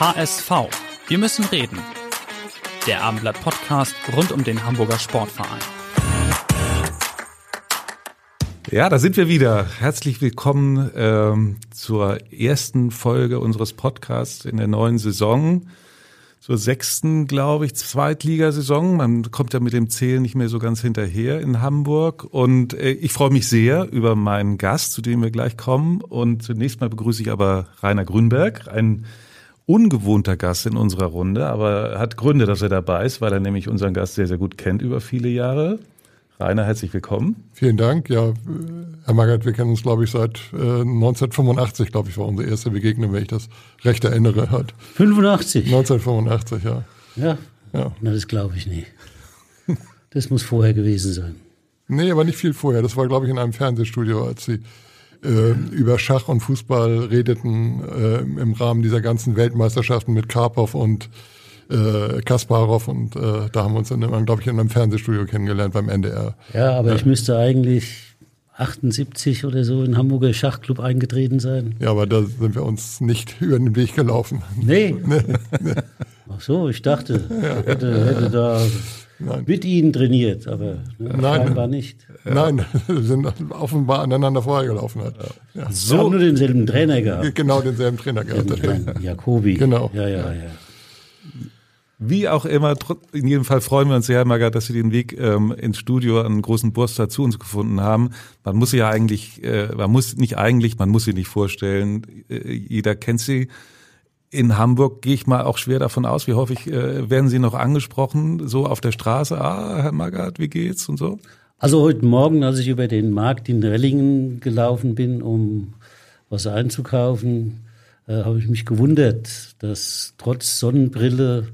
HSV. Wir müssen reden. Der Abendblatt Podcast rund um den Hamburger Sportverein. Ja, da sind wir wieder. Herzlich willkommen ähm, zur ersten Folge unseres Podcasts in der neuen Saison. Zur sechsten, glaube ich, Zweitligasaison. Man kommt ja mit dem Zählen nicht mehr so ganz hinterher in Hamburg. Und äh, ich freue mich sehr über meinen Gast, zu dem wir gleich kommen. Und zunächst mal begrüße ich aber Rainer Grünberg, ein ungewohnter Gast in unserer Runde, aber hat Gründe, dass er dabei ist, weil er nämlich unseren Gast sehr, sehr gut kennt über viele Jahre. Rainer, herzlich willkommen. Vielen Dank. Ja, Herr Magath, wir kennen uns, glaube ich, seit äh, 1985, glaube ich, war unsere erste Begegnung, wenn ich das recht erinnere. Hat. 85? 1985, ja. Ja? Ja. Na, das glaube ich nicht. Das muss vorher gewesen sein. Nee, aber nicht viel vorher. Das war, glaube ich, in einem Fernsehstudio, als Sie äh, über Schach und Fußball redeten äh, im Rahmen dieser ganzen Weltmeisterschaften mit Karpov und äh, Kasparov und äh, da haben wir uns dann, glaube ich, in einem Fernsehstudio kennengelernt beim NDR. Ja, aber ja. ich müsste eigentlich 78 oder so in Hamburger Schachclub eingetreten sein. Ja, aber da sind wir uns nicht über den Weg gelaufen. Nee. Ach so, ich dachte, ja. hätte, hätte da Nein. mit Ihnen trainiert, aber ne, Nein. scheinbar nicht. Nein, wir sind offenbar aneinander vorhergelaufen. Hat. Ja. So. Wir haben nur denselben Trainer gehabt. Genau, denselben Trainer gehabt. Den Jakobi. Genau. Ja, ja, ja. Wie auch immer, in jedem Fall freuen wir uns sehr, Marga, dass Sie den Weg ähm, ins Studio an großen Burster zu uns gefunden haben. Man muss sie ja eigentlich, äh, man muss nicht eigentlich, man muss sie nicht vorstellen. Äh, jeder kennt sie. In Hamburg gehe ich mal auch schwer davon aus, wie häufig äh, werden Sie noch angesprochen, so auf der Straße, ah, Herr Magath, wie geht's und so? Also heute Morgen, als ich über den Markt in Rellingen gelaufen bin, um was einzukaufen, äh, habe ich mich gewundert, dass trotz Sonnenbrille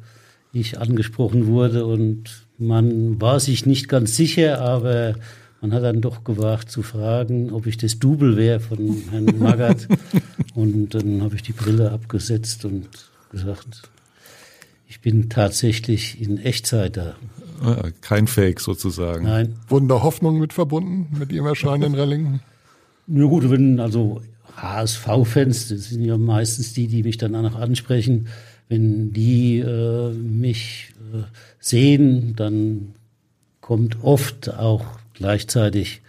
ich angesprochen wurde und man war sich nicht ganz sicher, aber man hat dann doch gewagt zu fragen, ob ich das Double wäre von Herrn Magath. und dann habe ich die Brille abgesetzt und gesagt, ich bin tatsächlich in Echtzeit da. Ah, kein Fake sozusagen. Nein. Wurden da Hoffnungen mit verbunden mit Ihrem Erscheinen in Rellingen? Ja gut, wenn also HSV-Fans, das sind ja meistens die, die mich dann auch noch ansprechen, wenn die äh, mich äh, sehen, dann kommt oft auch gleichzeitig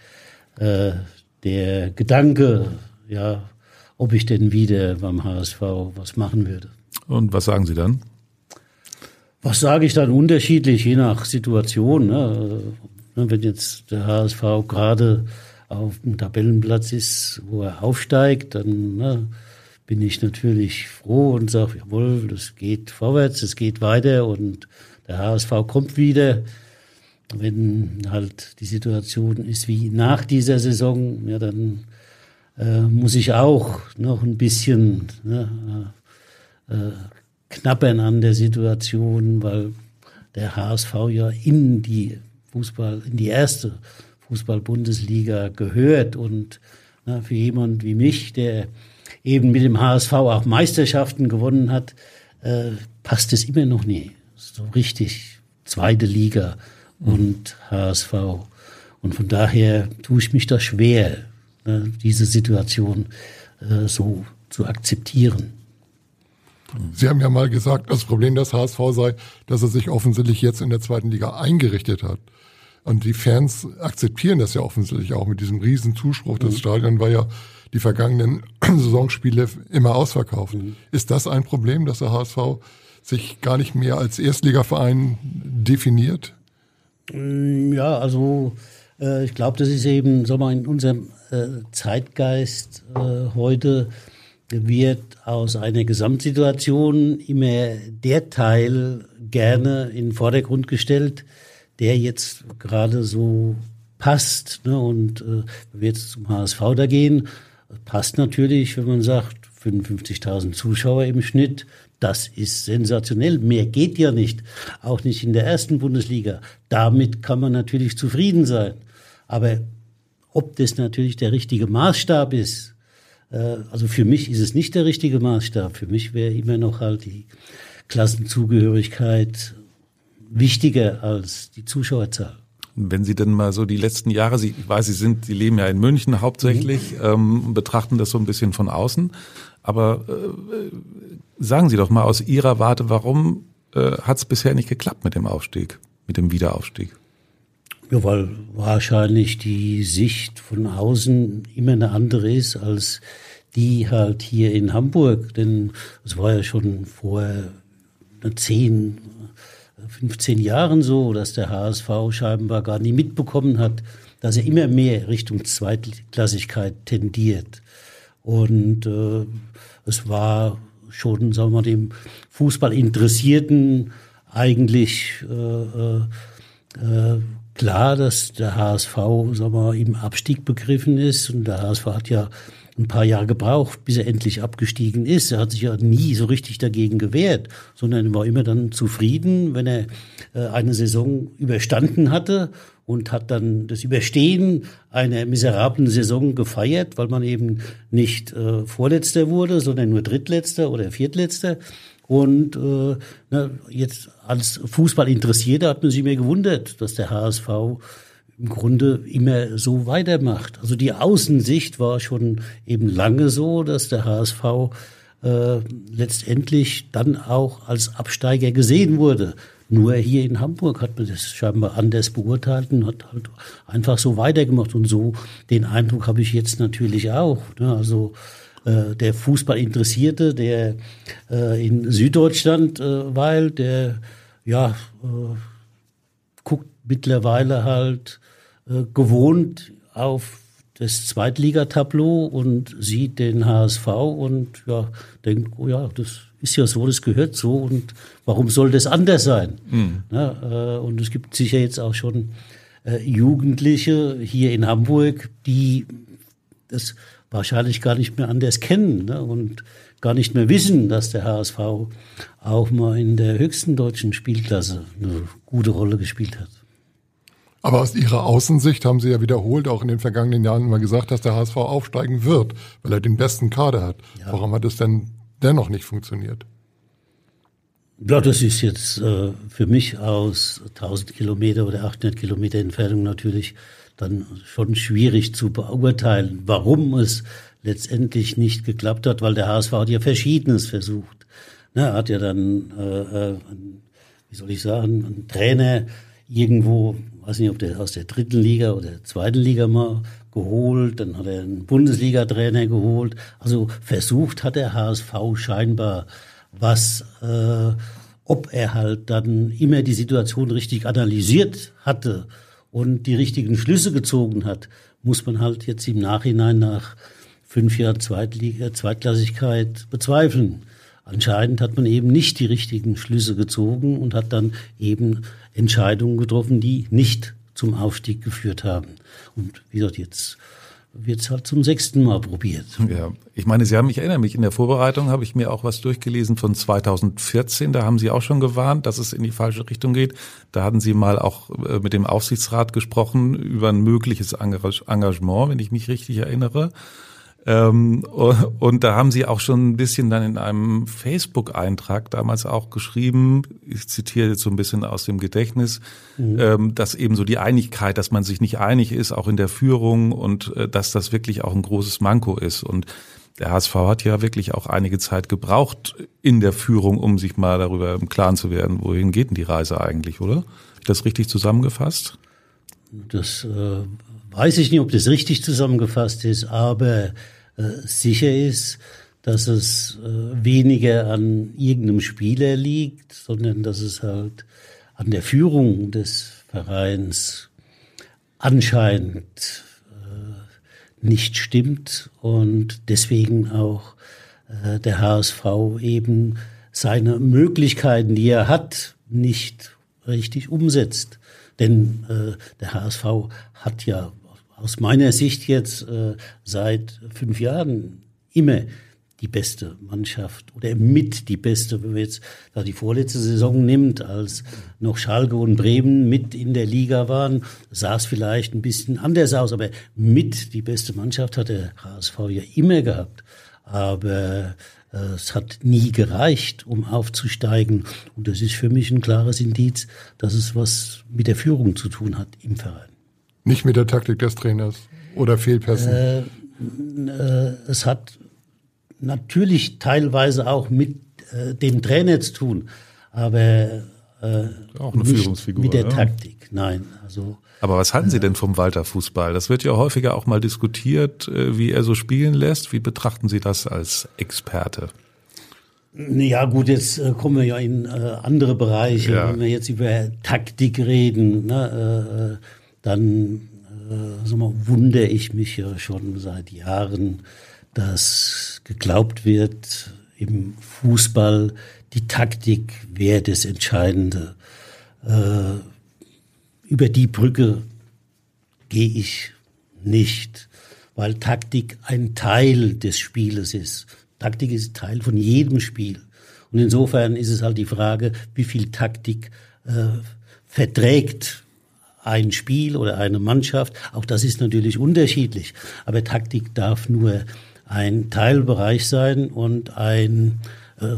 äh, der Gedanke, ja, ob ich denn wieder beim HSV was machen würde. Und was sagen Sie dann? Was sage ich dann unterschiedlich, je nach Situation. Ne? Wenn jetzt der HSV gerade auf dem Tabellenplatz ist, wo er aufsteigt, dann ne, bin ich natürlich froh und sage, jawohl, das geht vorwärts, es geht weiter und der HSV kommt wieder. Wenn halt die Situation ist wie nach dieser Saison, ja, dann äh, muss ich auch noch ein bisschen ne, äh, äh knappern an der Situation, weil der HSV ja in die Fußball, in die erste Fußball-Bundesliga gehört und na, für jemand wie mich, der eben mit dem HSV auch Meisterschaften gewonnen hat, äh, passt es immer noch nie. So richtig zweite Liga und HSV. Und von daher tue ich mich da schwer, ne, diese Situation äh, so zu akzeptieren. Sie haben ja mal gesagt, das Problem des HSV sei, dass er sich offensichtlich jetzt in der zweiten Liga eingerichtet hat. Und die Fans akzeptieren das ja offensichtlich auch mit diesem riesen Zuspruch. Das mhm. Stadion war ja die vergangenen Saisonspiele immer ausverkauft. Mhm. Ist das ein Problem, dass der HSV sich gar nicht mehr als Erstligaverein definiert? Mm, ja, also äh, ich glaube, das ist eben so mal in unserem äh, Zeitgeist äh, heute wird aus einer Gesamtsituation immer der Teil gerne in den Vordergrund gestellt, der jetzt gerade so passt. Ne? Und äh, wenn wir jetzt zum HSV da gehen, passt natürlich, wenn man sagt, 55.000 Zuschauer im Schnitt, das ist sensationell. Mehr geht ja nicht. Auch nicht in der ersten Bundesliga. Damit kann man natürlich zufrieden sein. Aber ob das natürlich der richtige Maßstab ist, äh, also für mich ist es nicht der richtige Maßstab. Für mich wäre immer noch halt die Klassenzugehörigkeit wichtiger als die Zuschauerzahl. Wenn Sie denn mal so die letzten Jahre, Sie, ich weiß, Sie sind, Sie leben ja in München hauptsächlich, mhm. ähm, betrachten das so ein bisschen von außen. Aber äh, sagen Sie doch mal aus Ihrer Warte, warum äh, hat es bisher nicht geklappt mit dem Aufstieg, mit dem Wiederaufstieg? Ja, weil wahrscheinlich die Sicht von außen immer eine andere ist als die halt hier in Hamburg. Denn es war ja schon vor 10, 15 Jahren so, dass der HSV scheinbar gar nie mitbekommen hat, dass er immer mehr Richtung Zweitklassigkeit tendiert. Und äh, es war schon, sagen wir mal, dem Fußballinteressierten eigentlich äh, äh, äh klar, dass der HSV, sagen wir, im Abstieg begriffen ist. Und der HSV hat ja ein paar Jahre gebraucht, bis er endlich abgestiegen ist. Er hat sich ja nie so richtig dagegen gewehrt, sondern war immer dann zufrieden, wenn er äh, eine Saison überstanden hatte und hat dann das Überstehen einer miserablen Saison gefeiert, weil man eben nicht äh, Vorletzter wurde, sondern nur Drittletzter oder Viertletzter. Und äh, na, jetzt als Fußballinteressierter hat man sich mir gewundert, dass der HSV im Grunde immer so weitermacht. Also die Außensicht war schon eben lange so, dass der HSV äh, letztendlich dann auch als Absteiger gesehen wurde. Nur hier in Hamburg hat man das scheinbar anders beurteilt und hat halt einfach so weitergemacht. Und so den Eindruck habe ich jetzt natürlich auch. Ne? Also äh, der Fußballinteressierte, der äh, in Süddeutschland äh, weilt, der ja äh, guckt mittlerweile halt äh, gewohnt auf das Zweitligatableau und sieht den HSV und ja, denkt, oh ja, das ist ja so, das gehört so und warum soll das anders sein? Mhm. Ja, äh, und es gibt sicher jetzt auch schon äh, Jugendliche hier in Hamburg, die das wahrscheinlich gar nicht mehr anders kennen ne, und gar nicht mehr wissen, dass der HSV auch mal in der höchsten deutschen Spielklasse eine gute Rolle gespielt hat. Aber aus Ihrer Außensicht haben Sie ja wiederholt auch in den vergangenen Jahren immer gesagt, dass der HSV aufsteigen wird, weil er den besten Kader hat. Ja. Warum hat es denn dennoch nicht funktioniert? Ja, das ist jetzt äh, für mich aus 1000 Kilometer oder 800 Kilometer Entfernung natürlich dann schon schwierig zu beurteilen, warum es letztendlich nicht geklappt hat, weil der HSV hat ja Verschiedenes versucht. Ne, er hat ja dann, äh, äh wie soll ich sagen, einen Trainer irgendwo, weiß nicht, ob der aus der dritten Liga oder der zweiten Liga mal geholt, dann hat er einen Bundesliga-Trainer geholt. Also versucht hat der HSV scheinbar was, äh, ob er halt dann immer die Situation richtig analysiert hatte und die richtigen Schlüsse gezogen hat, muss man halt jetzt im Nachhinein nach fünf Jahren Zweitliga, Zweitklassigkeit bezweifeln. Anscheinend hat man eben nicht die richtigen Schlüsse gezogen und hat dann eben Entscheidungen getroffen, die nicht zum Aufstieg geführt haben. Und wie gesagt, jetzt wird es halt zum sechsten Mal probiert. Ja, ich meine, Sie haben, ich erinnere mich, in der Vorbereitung habe ich mir auch was durchgelesen von 2014. Da haben Sie auch schon gewarnt, dass es in die falsche Richtung geht. Da hatten Sie mal auch äh, mit dem Aufsichtsrat gesprochen über ein mögliches Engagement, wenn ich mich richtig erinnere. Ähm, und da haben sie auch schon ein bisschen dann in einem Facebook-Eintrag damals auch geschrieben, ich zitiere jetzt so ein bisschen aus dem Gedächtnis, mhm. ähm, dass eben so die Einigkeit, dass man sich nicht einig ist, auch in der Führung und äh, dass das wirklich auch ein großes Manko ist. Und der HSV hat ja wirklich auch einige Zeit gebraucht in der Führung, um sich mal darüber im Klaren zu werden, wohin geht denn die Reise eigentlich, oder? Ist das richtig zusammengefasst? Das äh, weiß ich nicht, ob das richtig zusammengefasst ist, aber sicher ist, dass es äh, weniger an irgendeinem Spieler liegt, sondern dass es halt an der Führung des Vereins anscheinend äh, nicht stimmt und deswegen auch der HSV eben seine Möglichkeiten, die er hat, nicht richtig umsetzt. Denn der HSV hat ja aus meiner Sicht jetzt äh, seit fünf Jahren immer die beste Mannschaft oder mit die beste, wenn man jetzt da die vorletzte Saison nimmt, als noch Schalke und Bremen mit in der Liga waren, sah es vielleicht ein bisschen anders aus, aber mit die beste Mannschaft hat der HSV ja immer gehabt. Aber äh, es hat nie gereicht, um aufzusteigen. Und das ist für mich ein klares Indiz, dass es was mit der Führung zu tun hat im Verein. Nicht mit der Taktik des Trainers oder Fehlpässen? Äh, äh, es hat natürlich teilweise auch mit äh, dem Trainer zu tun, aber äh, auch eine nicht Führungsfigur. mit der ja. Taktik. Nein, also Aber was halten Sie denn vom Walter Fußball? Das wird ja häufiger auch mal diskutiert, äh, wie er so spielen lässt. Wie betrachten Sie das als Experte? Ja gut, jetzt äh, kommen wir ja in äh, andere Bereiche. Ja. Wenn wir jetzt über Taktik reden, ne, äh, dann äh, mal, wundere ich mich ja schon seit Jahren, dass geglaubt wird, im Fußball die Taktik wäre das Entscheidende. Äh, über die Brücke gehe ich nicht, weil Taktik ein Teil des Spieles ist. Taktik ist Teil von jedem Spiel. Und insofern ist es halt die Frage, wie viel Taktik äh, verträgt ein Spiel oder eine Mannschaft. Auch das ist natürlich unterschiedlich. Aber Taktik darf nur ein Teilbereich sein und ein äh,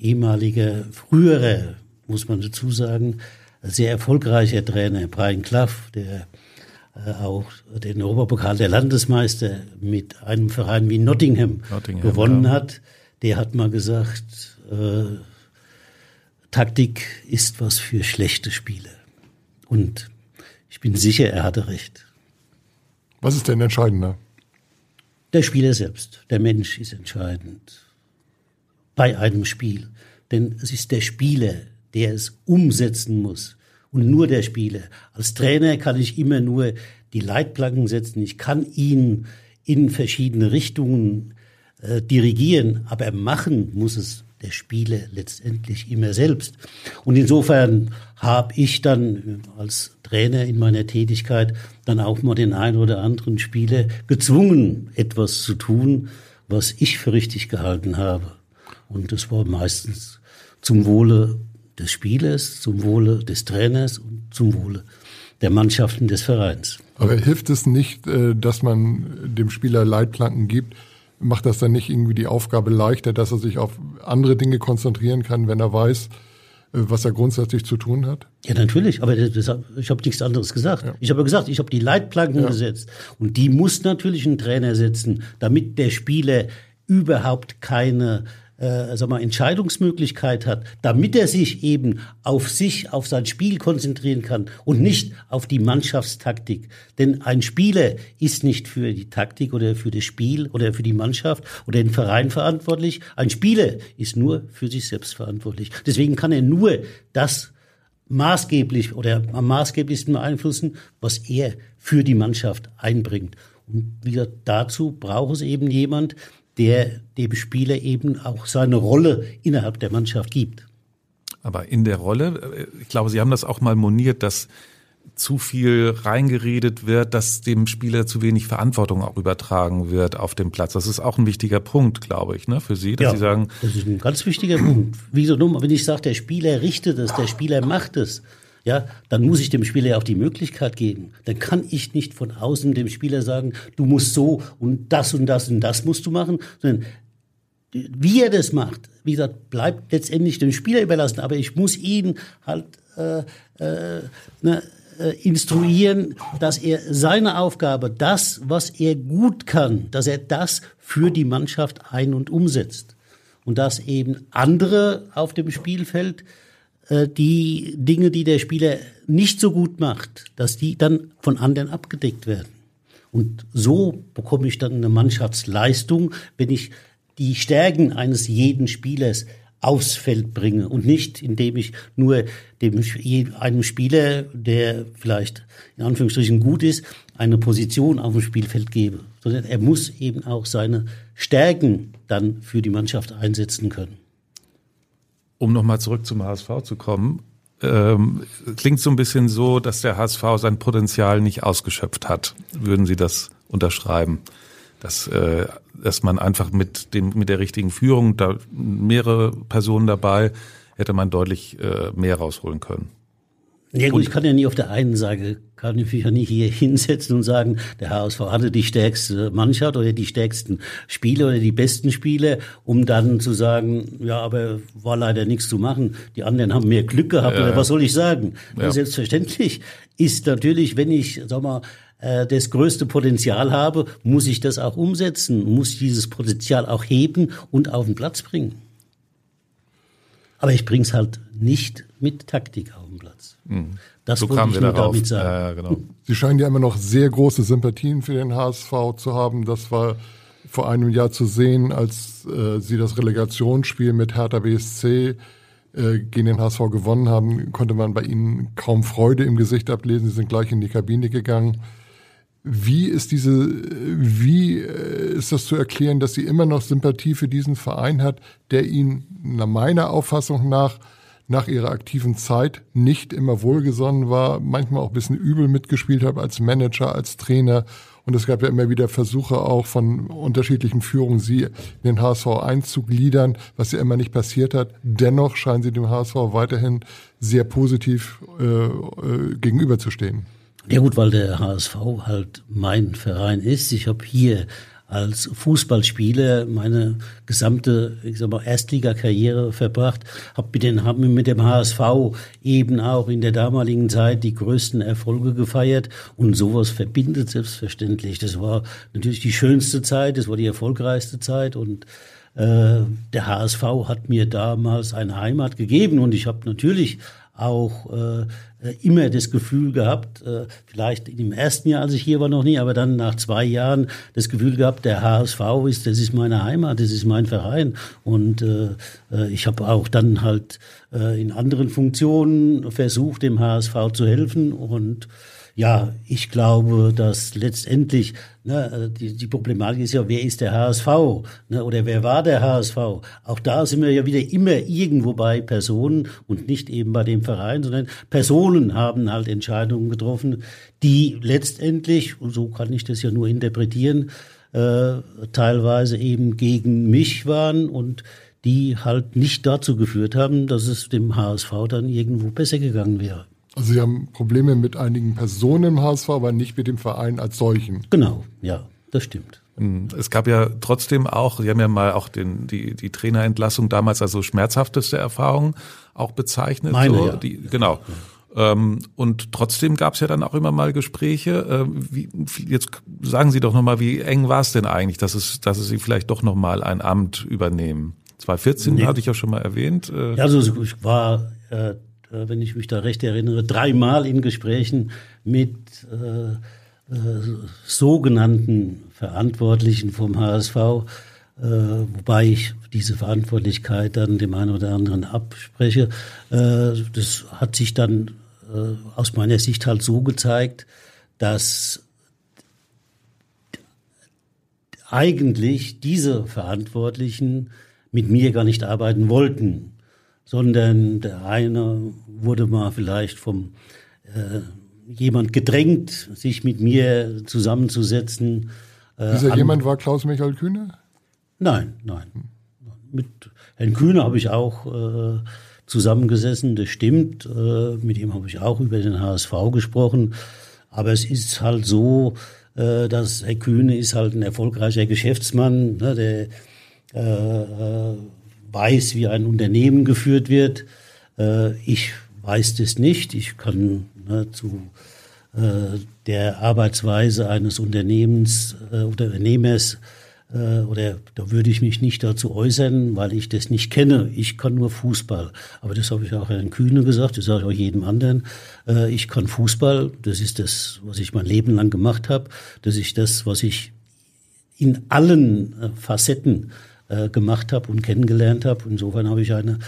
ehemaliger, früherer, muss man dazu sagen, sehr erfolgreicher Trainer, Brian Clough, der äh, auch den Europapokal der Landesmeister mit einem Verein wie Nottingham, Nottingham, gewonnen ja. hat, der hat mal gesagt, äh, Taktik ist was für schlechte Spiele. Und ich bin sicher, er hatte recht. Was ist denn entscheidender? Der Spieler selbst, der Mensch ist entscheidend bei einem Spiel. Denn es ist der Spieler, der es umsetzen muss. Und nur der Spieler. Als Trainer kann ich immer nur die Leitplanken setzen. Ich kann ihn in verschiedene Richtungen äh, dirigieren, aber machen muss es der Spieler letztendlich immer selbst. Und insofern habe ich dann als Trainer in meiner Tätigkeit dann auch mal den einen oder anderen Spieler gezwungen, etwas zu tun, was ich für richtig gehalten habe. Und das war meistens zum Wohle des Spielers, zum Wohle des Trainers und zum Wohle der Mannschaften des Vereins. Aber hilft es nicht, äh, dass man dem Spieler Leitplanken gibt? Macht das dann nicht irgendwie die Aufgabe leichter, dass er sich auf andere Dinge konzentrieren kann, wenn er weiß, was er grundsätzlich zu tun hat? Ja, natürlich, aber das, ich habe nichts anderes gesagt. Ich habe gesagt, ich habe die Leitplanken gesetzt. Und die muss natürlich ein Trainer setzen, damit der Spieler überhaupt keine äh, sag mal, Entscheidungsmöglichkeit hat, damit er sich eben auf sich, auf sein Spiel konzentrieren kann und nicht auf die Mannschaftstaktik. Denn ein Spieler ist nicht für die Taktik oder für das Spiel oder für die Mannschaft oder den Verein verantwortlich. Ein Spieler ist nur für sich selbst verantwortlich. Deswegen kann er nur das maßgeblich oder am maßgeblichsten beeinflussen, was er für die Mannschaft einbringt. Und wieder dazu braucht es eben jemand, der dem Spieler eben auch seine Rolle innerhalb der Mannschaft gibt. Aber in der Rolle, äh, ich glaube, Sie haben das auch mal moniert, dass zu viel reingeredet wird, dass dem Spieler zu wenig Verantwortung auch übertragen wird auf dem Platz. Das ist auch ein wichtiger Punkt, glaube ich, ne, für Sie, dass Sie sagen, das ist ein ganz wichtiger Punkt. Wieso dumm? Wenn ich sage, der Spieler richtet es, der Spieler macht es, ja, dann muss ich dem Spieler ja auch die Möglichkeit geben. Dann kann ich nicht von außen dem Spieler sagen, du musst so und das und das und das musst du machen, sondern wie er das macht, wie gesagt, bleibt letztendlich dem Spieler überlassen. Aber ich muss ihn halt äh, äh, ne, äh, instruieren, dass er seine Aufgabe, das, was er gut kann, dass er das für die Mannschaft ein- und umsetzt. Und dass eben andere auf dem Spielfeld die Dinge, die der Spieler nicht so gut macht, dass die dann von anderen abgedeckt werden. Und so bekomme ich dann eine Mannschaftsleistung, wenn ich die Stärken eines jeden Spielers aufs Feld bringe und nicht, indem ich nur dem, einem Spieler, der vielleicht in Anführungsstrichen gut ist, eine Position auf dem Spielfeld gebe, sondern er muss eben auch seine Stärken dann für die Mannschaft einsetzen können. Um nochmal zurück zum HSV zu kommen, ähm, klingt so ein bisschen so, dass der HSV sein Potenzial nicht ausgeschöpft hat. Würden Sie das unterschreiben? Dass, äh, dass man einfach mit dem mit der richtigen Führung, da mehrere Personen dabei, hätte man deutlich äh, mehr rausholen können. Ja gut, ich kann ja nie auf der einen Seite, kann ich mich ja nicht hier hinsetzen und sagen, der HSV hatte die stärkste Mannschaft oder die stärksten Spiele oder die besten Spiele, um dann zu sagen, ja, aber war leider nichts zu machen. Die anderen haben mehr Glück gehabt ja, oder was soll ich sagen? Ja. Selbstverständlich ist natürlich, wenn ich, sag mal, äh, das größte Potenzial habe, muss ich das auch umsetzen, muss dieses Potenzial auch heben und auf den Platz bringen. Aber ich bring's halt nicht mit Taktik auf. Mhm. Das so wollte ich nur darauf. damit sagen. Ja, ja, genau. Sie scheinen ja immer noch sehr große Sympathien für den HSV zu haben. Das war vor einem Jahr zu sehen, als äh, Sie das Relegationsspiel mit Hertha BSC äh, gegen den HSV gewonnen haben, konnte man bei Ihnen kaum Freude im Gesicht ablesen. Sie sind gleich in die Kabine gegangen. Wie ist diese, wie äh, ist das zu erklären, dass sie immer noch Sympathie für diesen Verein hat, der ihn nach meiner Auffassung nach nach ihrer aktiven Zeit nicht immer wohlgesonnen war, manchmal auch ein bisschen übel mitgespielt hat als Manager, als Trainer. Und es gab ja immer wieder Versuche auch von unterschiedlichen Führungen, sie in den HSV einzugliedern, was ja immer nicht passiert hat. Dennoch scheinen sie dem HSV weiterhin sehr positiv äh, äh, gegenüberzustehen. Ja gut, weil der HSV halt mein Verein ist. Ich habe hier als Fußballspieler meine gesamte, ich sag mal, Erstligakarriere verbracht, habe mit, den, hab mit dem HSV eben auch in der damaligen Zeit die größten Erfolge gefeiert. Und sowas verbindet selbstverständlich. Das war natürlich die schönste Zeit, das war die erfolgreichste Zeit. Und äh, der HSV hat mir damals eine Heimat gegeben. Und ich habe natürlich auch äh, immer das Gefühl gehabt, äh, vielleicht im ersten Jahr, als ich hier war, noch nie, aber dann nach zwei Jahren das Gefühl gehabt, der HSV ist, das ist meine Heimat, das ist mein Verein. Und äh, äh ich habe auch dann halt äh, in anderen Funktionen versucht, dem HSV zu helfen und ja, ich glaube, dass letztendlich ne, die, die Problematik ist ja, wer ist der HSV ne, oder wer war der HSV? Auch da sind wir ja wieder immer irgendwo bei Personen und nicht eben bei dem Verein, sondern Personen haben halt Entscheidungen getroffen, die letztendlich, und so kann ich das ja nur interpretieren, äh, teilweise eben gegen mich waren und die halt nicht dazu geführt haben, dass es dem HSV dann irgendwo besser gegangen wäre. Also Sie haben Probleme mit einigen Personen im HSV, aber nicht mit dem Verein als solchen. Genau, ja, das stimmt. Hm, es gab ja trotzdem auch, Sie haben ja mal auch den, die, die Trainerentlassung damals als so schmerzhafteste Erfahrung auch bezeichnet. Meine, so, ja. Die, genau. Ja. Ähm, und trotzdem gab es ja dann auch immer mal Gespräche. Ähm, wie, jetzt sagen Sie doch nochmal, wie eng war es denn eigentlich, dass es, dass es Sie vielleicht doch nochmal ein Amt übernehmen? 2014 nee. hatte ich ja schon mal erwähnt. Äh, ja, also ich war äh, äh, wenn ich mich da recht erinnere, dreimal in Gesprächen mit äh, äh, sogenannten Verantwortlichen vom HSV, äh, wobei ich diese Verantwortlichkeit dann dem einen oder anderen abspreche. Äh, das hat sich dann äh, aus meiner Sicht halt so gezeigt, dass eigentlich diese Verantwortlichen mit mir gar nicht arbeiten wollten sondern der eine wurde mal vielleicht vom äh, jemand gedrängt, sich mit mir zusammenzusetzen. Äh, Dieser an, jemand war Klaus Michael Kühne? Nein, nein. Mit Herrn Kühne habe ich auch äh, zusammengesessen, das stimmt. Äh, mit ihm habe ich auch über den HSV gesprochen. Aber es ist halt so, äh, dass Herr Kühne ist halt ein erfolgreicher Geschäftsmann, ne, der äh, äh weiß, wie ein Unternehmen geführt wird. Äh, ich weiß das nicht. Ich kann ne, zu äh, der Arbeitsweise eines Unternehmens äh, Unternehmers oder da würde ich mich nicht dazu äußern, weil ich das nicht kenne. Ich kann nur Fußball. Aber das habe ich auch Herrn Kühne gesagt, das sage ich auch jedem anderen. Ich kann Fußball, das ist das, was ich mein Leben lang gemacht habe. Das ist das, was ich in allen Facetten äh, gemacht habe und kennengelernt habe. Insofern habe ich eine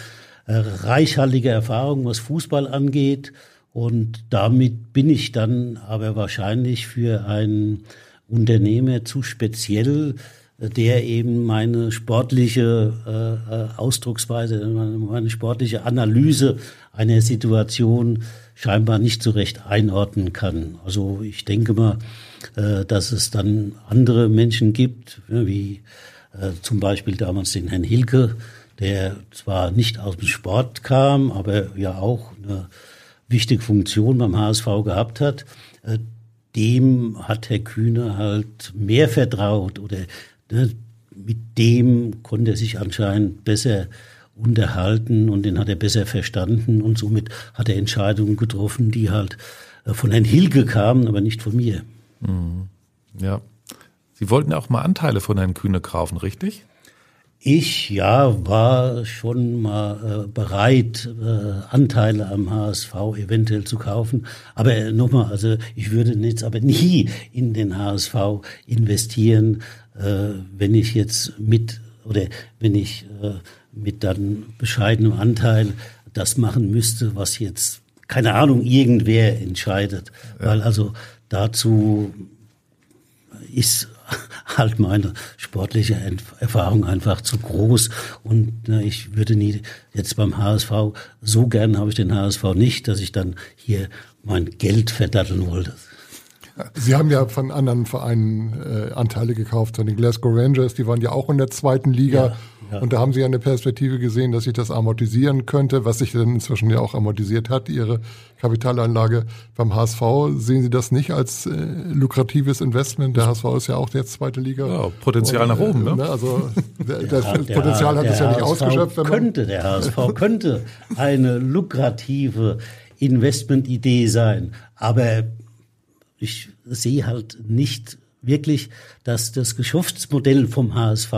äh, reichhaltige Erfahrung, was Fußball angeht. Und damit bin ich dann aber wahrscheinlich für einen Unternehmer zu speziell, der eben meine sportliche äh, äh Ausdrucksweise, meine sportliche Analyse einer Situation scheinbar nicht so recht einordnen kann. Also ich denke mal, äh, dass es dann andere Menschen gibt, wie äh, zum Beispiel damals den Herrn Hilke, der zwar nicht aus dem Sport kam, aber ja auch eine wichtige Funktion beim HSV gehabt hat. Äh, dem hat Herr Kühne halt mehr vertraut oder ne, mit dem konnte er sich anscheinend besser unterhalten und den hat er besser verstanden und somit hat er Entscheidungen getroffen, die halt äh, von Herrn Hilge kamen, aber nicht von mir. Mhm. Ja. Sie wollten auch mal Anteile von Herrn Kühne kaufen, richtig? Ich ja war schon mal äh, bereit, äh, Anteile am HSV eventuell zu kaufen. Aber äh, nochmal, also ich würde jetzt aber nie in den HSV investieren, äh, wenn ich jetzt mit oder wenn ich äh, mit dann bescheidenem Anteil das machen müsste, was jetzt, keine Ahnung, irgendwer entscheidet. Ja. Weil also dazu ist halt meine sportliche Erfahrung einfach zu groß. Und ne, ich würde nie jetzt beim HSV, so gern habe ich den HSV nicht, dass ich dann hier mein Geld verdatteln wollte. Sie haben ja von anderen Vereinen äh, Anteile gekauft, von den Glasgow Rangers, die waren ja auch in der zweiten Liga. Ja. Ja. Und da haben Sie ja eine Perspektive gesehen, dass sich das amortisieren könnte, was sich dann inzwischen ja auch amortisiert hat, Ihre Kapitalanlage. Beim HSV sehen Sie das nicht als äh, lukratives Investment. Der HSV ist ja auch der zweite Liga. Ja, Potenzial Und, nach oben, ne? ne also der, das der, Potenzial hat es ja nicht HSV ausgeschöpft. Könnte, der HSV könnte eine lukrative Investmentidee sein. Aber ich sehe halt nicht wirklich, dass das Geschäftsmodell vom HSV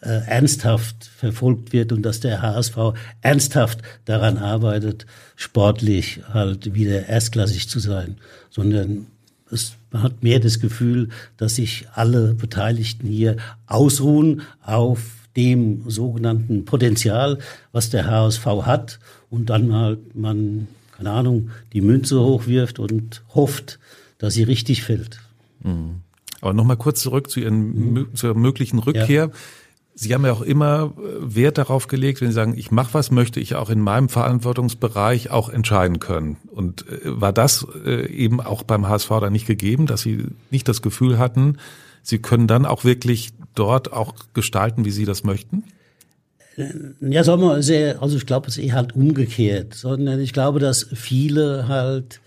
äh, ernsthaft verfolgt wird und dass der HSV ernsthaft daran arbeitet, sportlich halt wieder erstklassig zu sein, sondern es, man hat mehr das Gefühl, dass sich alle Beteiligten hier ausruhen auf dem sogenannten Potenzial, was der HSV hat und dann halt man, keine Ahnung, die Münze hochwirft und hofft, dass sie richtig fällt. Mhm. Aber nochmal kurz zurück zu Ihren, mhm. zur möglichen Rückkehr. Ja. Sie haben ja auch immer äh, Wert darauf gelegt, wenn Sie sagen, ich mache was, möchte ich auch in meinem Verantwortungsbereich auch entscheiden können. Und äh, war das äh, eben auch beim HSV dann nicht gegeben, dass Sie nicht das Gefühl hatten, Sie können dann auch wirklich dort auch gestalten, wie Sie das möchten? Ja, sagen wir sehr, also ich glaube, es ist eher halt umgekehrt, sondern ich glaube, dass viele halt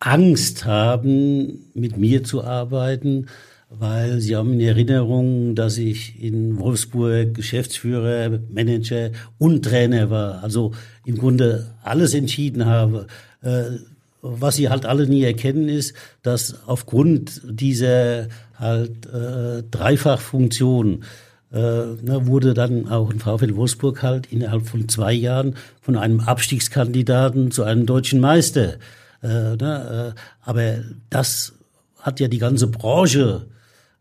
Angst haben, mit mir zu arbeiten, weil sie haben in Erinnerung, dass ich in Wolfsburg Geschäftsführer, Manager und Trainer war. Also im Grunde alles entschieden habe. Äh, was sie halt alle nie erkennen, ist, dass aufgrund dieser halt äh, Dreifachfunktion äh, ne, wurde dann auch in VfL Wolfsburg halt innerhalb von zwei Jahren von einem Abstiegskandidaten zu einem deutschen Meister. Äh, ne, äh, aber das hat ja die ganze Branche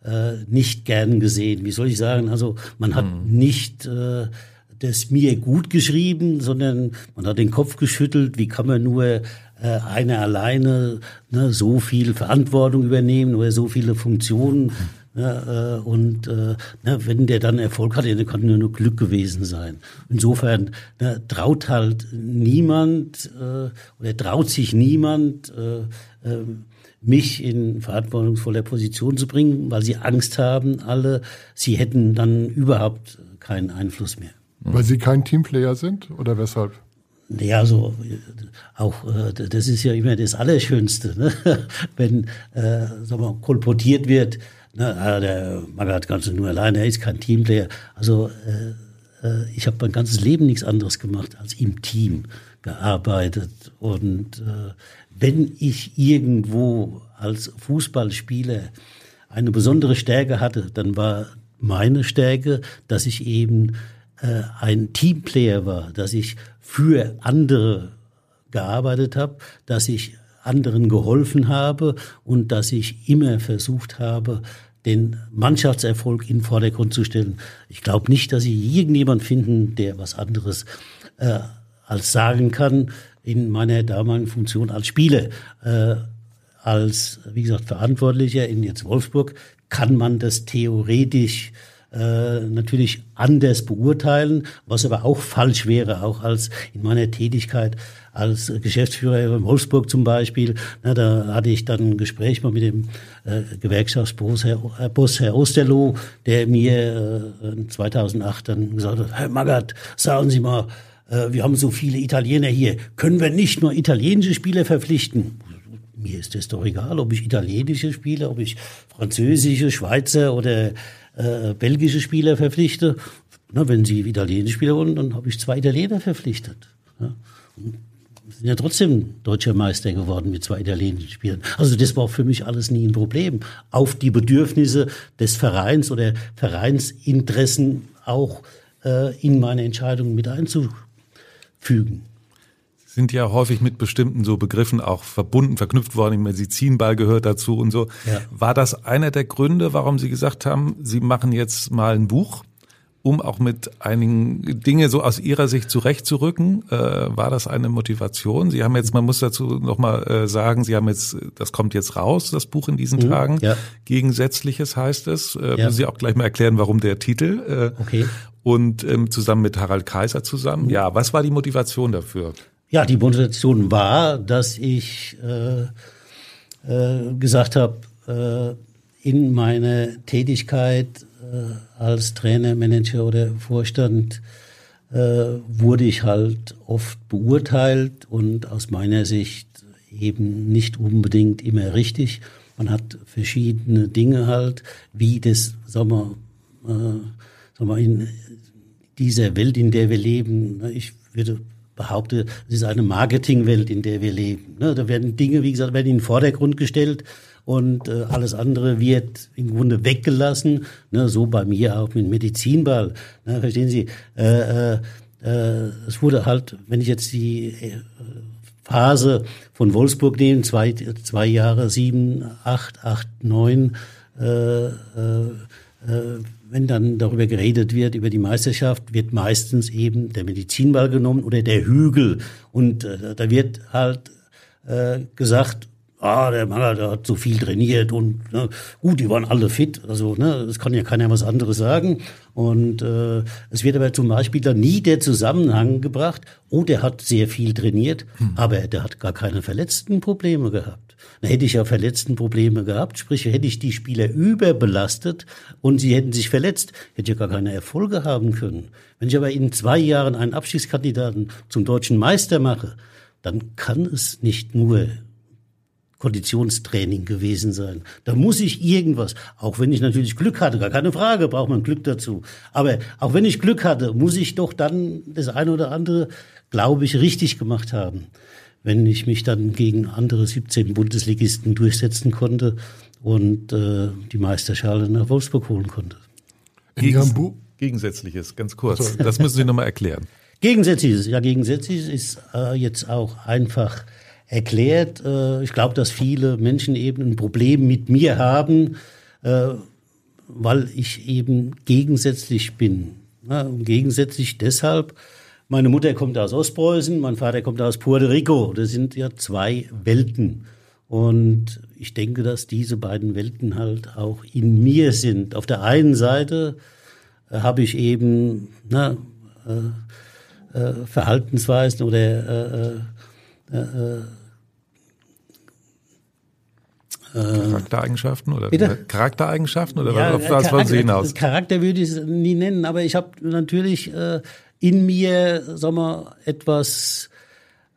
äh, nicht gern gesehen. Wie soll ich sagen? Also man hat mhm. nicht äh, das mir gut geschrieben, sondern man hat den Kopf geschüttelt. Wie kann man nur äh, einer alleine ne, so viel Verantwortung übernehmen oder so viele Funktionen? Ja, äh, und äh, na, wenn der dann Erfolg hat, dann kann nur, nur Glück gewesen sein. Insofern na, traut halt niemand äh, oder traut sich niemand, äh, äh, mich in verantwortungsvoller Position zu bringen, weil sie Angst haben, alle, sie hätten dann überhaupt keinen Einfluss mehr. Weil sie kein Teamplayer sind oder weshalb? Ja, so auch äh, das ist ja immer das Allerschönste, ne? wenn äh, sagen wir, kolportiert wird, ne, ah, der Magath kannst du nur alleine, er ist kein Teamplayer. Also äh, äh, ich habe mein ganzes Leben nichts anderes gemacht als im Team gearbeitet und äh, wenn ich irgendwo als Fußballspieler eine besondere Stärke hatte, dann war meine Stärke, dass ich eben äh, ein Teamplayer war, dass ich für andere gearbeitet habe, dass ich anderen geholfen habe und dass ich immer versucht habe, den Mannschaftserfolg in den Vordergrund zu stellen. Ich glaube nicht, dass Sie irgendjemand finden, der was anderes äh, als sagen kann in meiner damaligen Funktion als Spieler. Äh, als, wie gesagt, Verantwortlicher in jetzt Wolfsburg kann man das theoretisch äh, natürlich anders beurteilen, was aber auch falsch wäre, auch als in meiner Tätigkeit als Geschäftsführer in Wolfsburg zum Beispiel. Na, da hatte ich dann ein Gespräch mal mit dem äh, Gewerkschaftsboss Herr, Herr, Boss, Herr Osterloh, der mir äh, 2008 dann gesagt hat, Herr Magath, sagen Sie mal, äh, wir haben so viele Italiener hier, können wir nicht nur italienische Spieler verpflichten? Mir ist es doch egal, ob ich italienische spiele, ob ich französische, Schweizer oder äh, belgische Spieler verpflichte. Na, wenn Sie italienische Spieler wollen, dann habe ich zwei Italiener verpflichtet. Ja. Sind ja trotzdem deutscher Meister geworden mit zwei italienischen Spielern. Also das war für mich alles nie ein Problem. Auf die Bedürfnisse des Vereins oder Vereinsinteressen auch äh, in meine Entscheidungen mit einzufügen sind ja häufig mit bestimmten so Begriffen auch verbunden, verknüpft worden. Medizinball gehört dazu und so. Ja. War das einer der Gründe, warum Sie gesagt haben, Sie machen jetzt mal ein Buch? Um auch mit einigen Dinge so aus Ihrer Sicht zurechtzurücken? Äh, war das eine Motivation? Sie haben jetzt, man muss dazu nochmal äh, sagen, Sie haben jetzt, das kommt jetzt raus, das Buch in diesen mhm, Tagen. Ja. Gegensätzliches heißt es. Äh, ja. Müssen Sie auch gleich mal erklären, warum der Titel. Äh, okay. Und ähm, zusammen mit Harald Kaiser zusammen. Mhm. Ja, was war die Motivation dafür? Ja, die Motivation war, dass ich äh, äh, gesagt habe, äh, in meiner Tätigkeit als Trainer, Manager oder Vorstand äh, wurde ich halt oft beurteilt und aus meiner Sicht eben nicht unbedingt immer richtig. Man hat verschiedene Dinge halt, wie das, sagen wir, äh, sagen wir in dieser Welt, in der wir leben. Ne, ich würde behaupte, es ist eine Marketingwelt, in der wir leben. Ne, da werden Dinge, wie gesagt, werden in den Vordergrund gestellt und äh, alles andere wird im Grunde weggelassen. Ne, so bei mir auch mit Medizinball. Ne, verstehen Sie? Äh, äh, äh, es wurde halt, wenn ich jetzt die äh, Phase von Wolfsburg nehme, zwei, zwei Jahre, sieben, acht, acht, neun, äh, äh, äh, wenn dann darüber geredet wird, über die Meisterschaft, wird meistens eben der Medizinball genommen oder der Hügel. Und äh, da wird halt gesagt, ah, der Mann, der hat so viel trainiert und ne, gut, die waren alle fit. Also, ne, das kann ja keiner was anderes sagen. Und äh, es wird aber zum Beispiel dann nie der Zusammenhang gebracht, oh, der hat sehr viel trainiert, hm. aber der hat gar keine verletzten Probleme gehabt. Dann hätte ich ja verletzten Probleme gehabt, sprich, hätte ich die Spieler überbelastet und sie hätten sich verletzt, hätte ich ja gar keine Erfolge haben können. Wenn ich aber in zwei Jahren einen Abschiedskandidaten zum deutschen Meister mache, dann kann es nicht nur Konditionstraining gewesen sein. Da muss ich irgendwas, auch wenn ich natürlich Glück hatte, gar keine Frage, braucht man Glück dazu. Aber auch wenn ich Glück hatte, muss ich doch dann das eine oder andere, glaube ich, richtig gemacht haben. Wenn ich mich dann gegen andere 17 Bundesligisten durchsetzen konnte und äh, die Meisterschale nach Wolfsburg holen konnte. Gegens Gegensätzliches, ganz kurz. Das müssen Sie nochmal erklären. Gegensätzliches, ja, Gegensätzliches ist äh, jetzt auch einfach erklärt. Äh, ich glaube, dass viele Menschen eben ein Problem mit mir haben, äh, weil ich eben gegensätzlich bin. gegensätzlich deshalb, meine Mutter kommt aus Ostpreußen, mein Vater kommt aus Puerto Rico. Das sind ja zwei Welten. Und ich denke, dass diese beiden Welten halt auch in mir sind. Auf der einen Seite äh, habe ich eben na, äh, äh, Verhaltensweisen oder äh, äh, Charaktereigenschaften oder Bitte? Charaktereigenschaften oder ja, auf was wollen Sie hinaus? Charakter würde ich es nie nennen, aber ich habe natürlich äh, in mir, sagen wir, etwas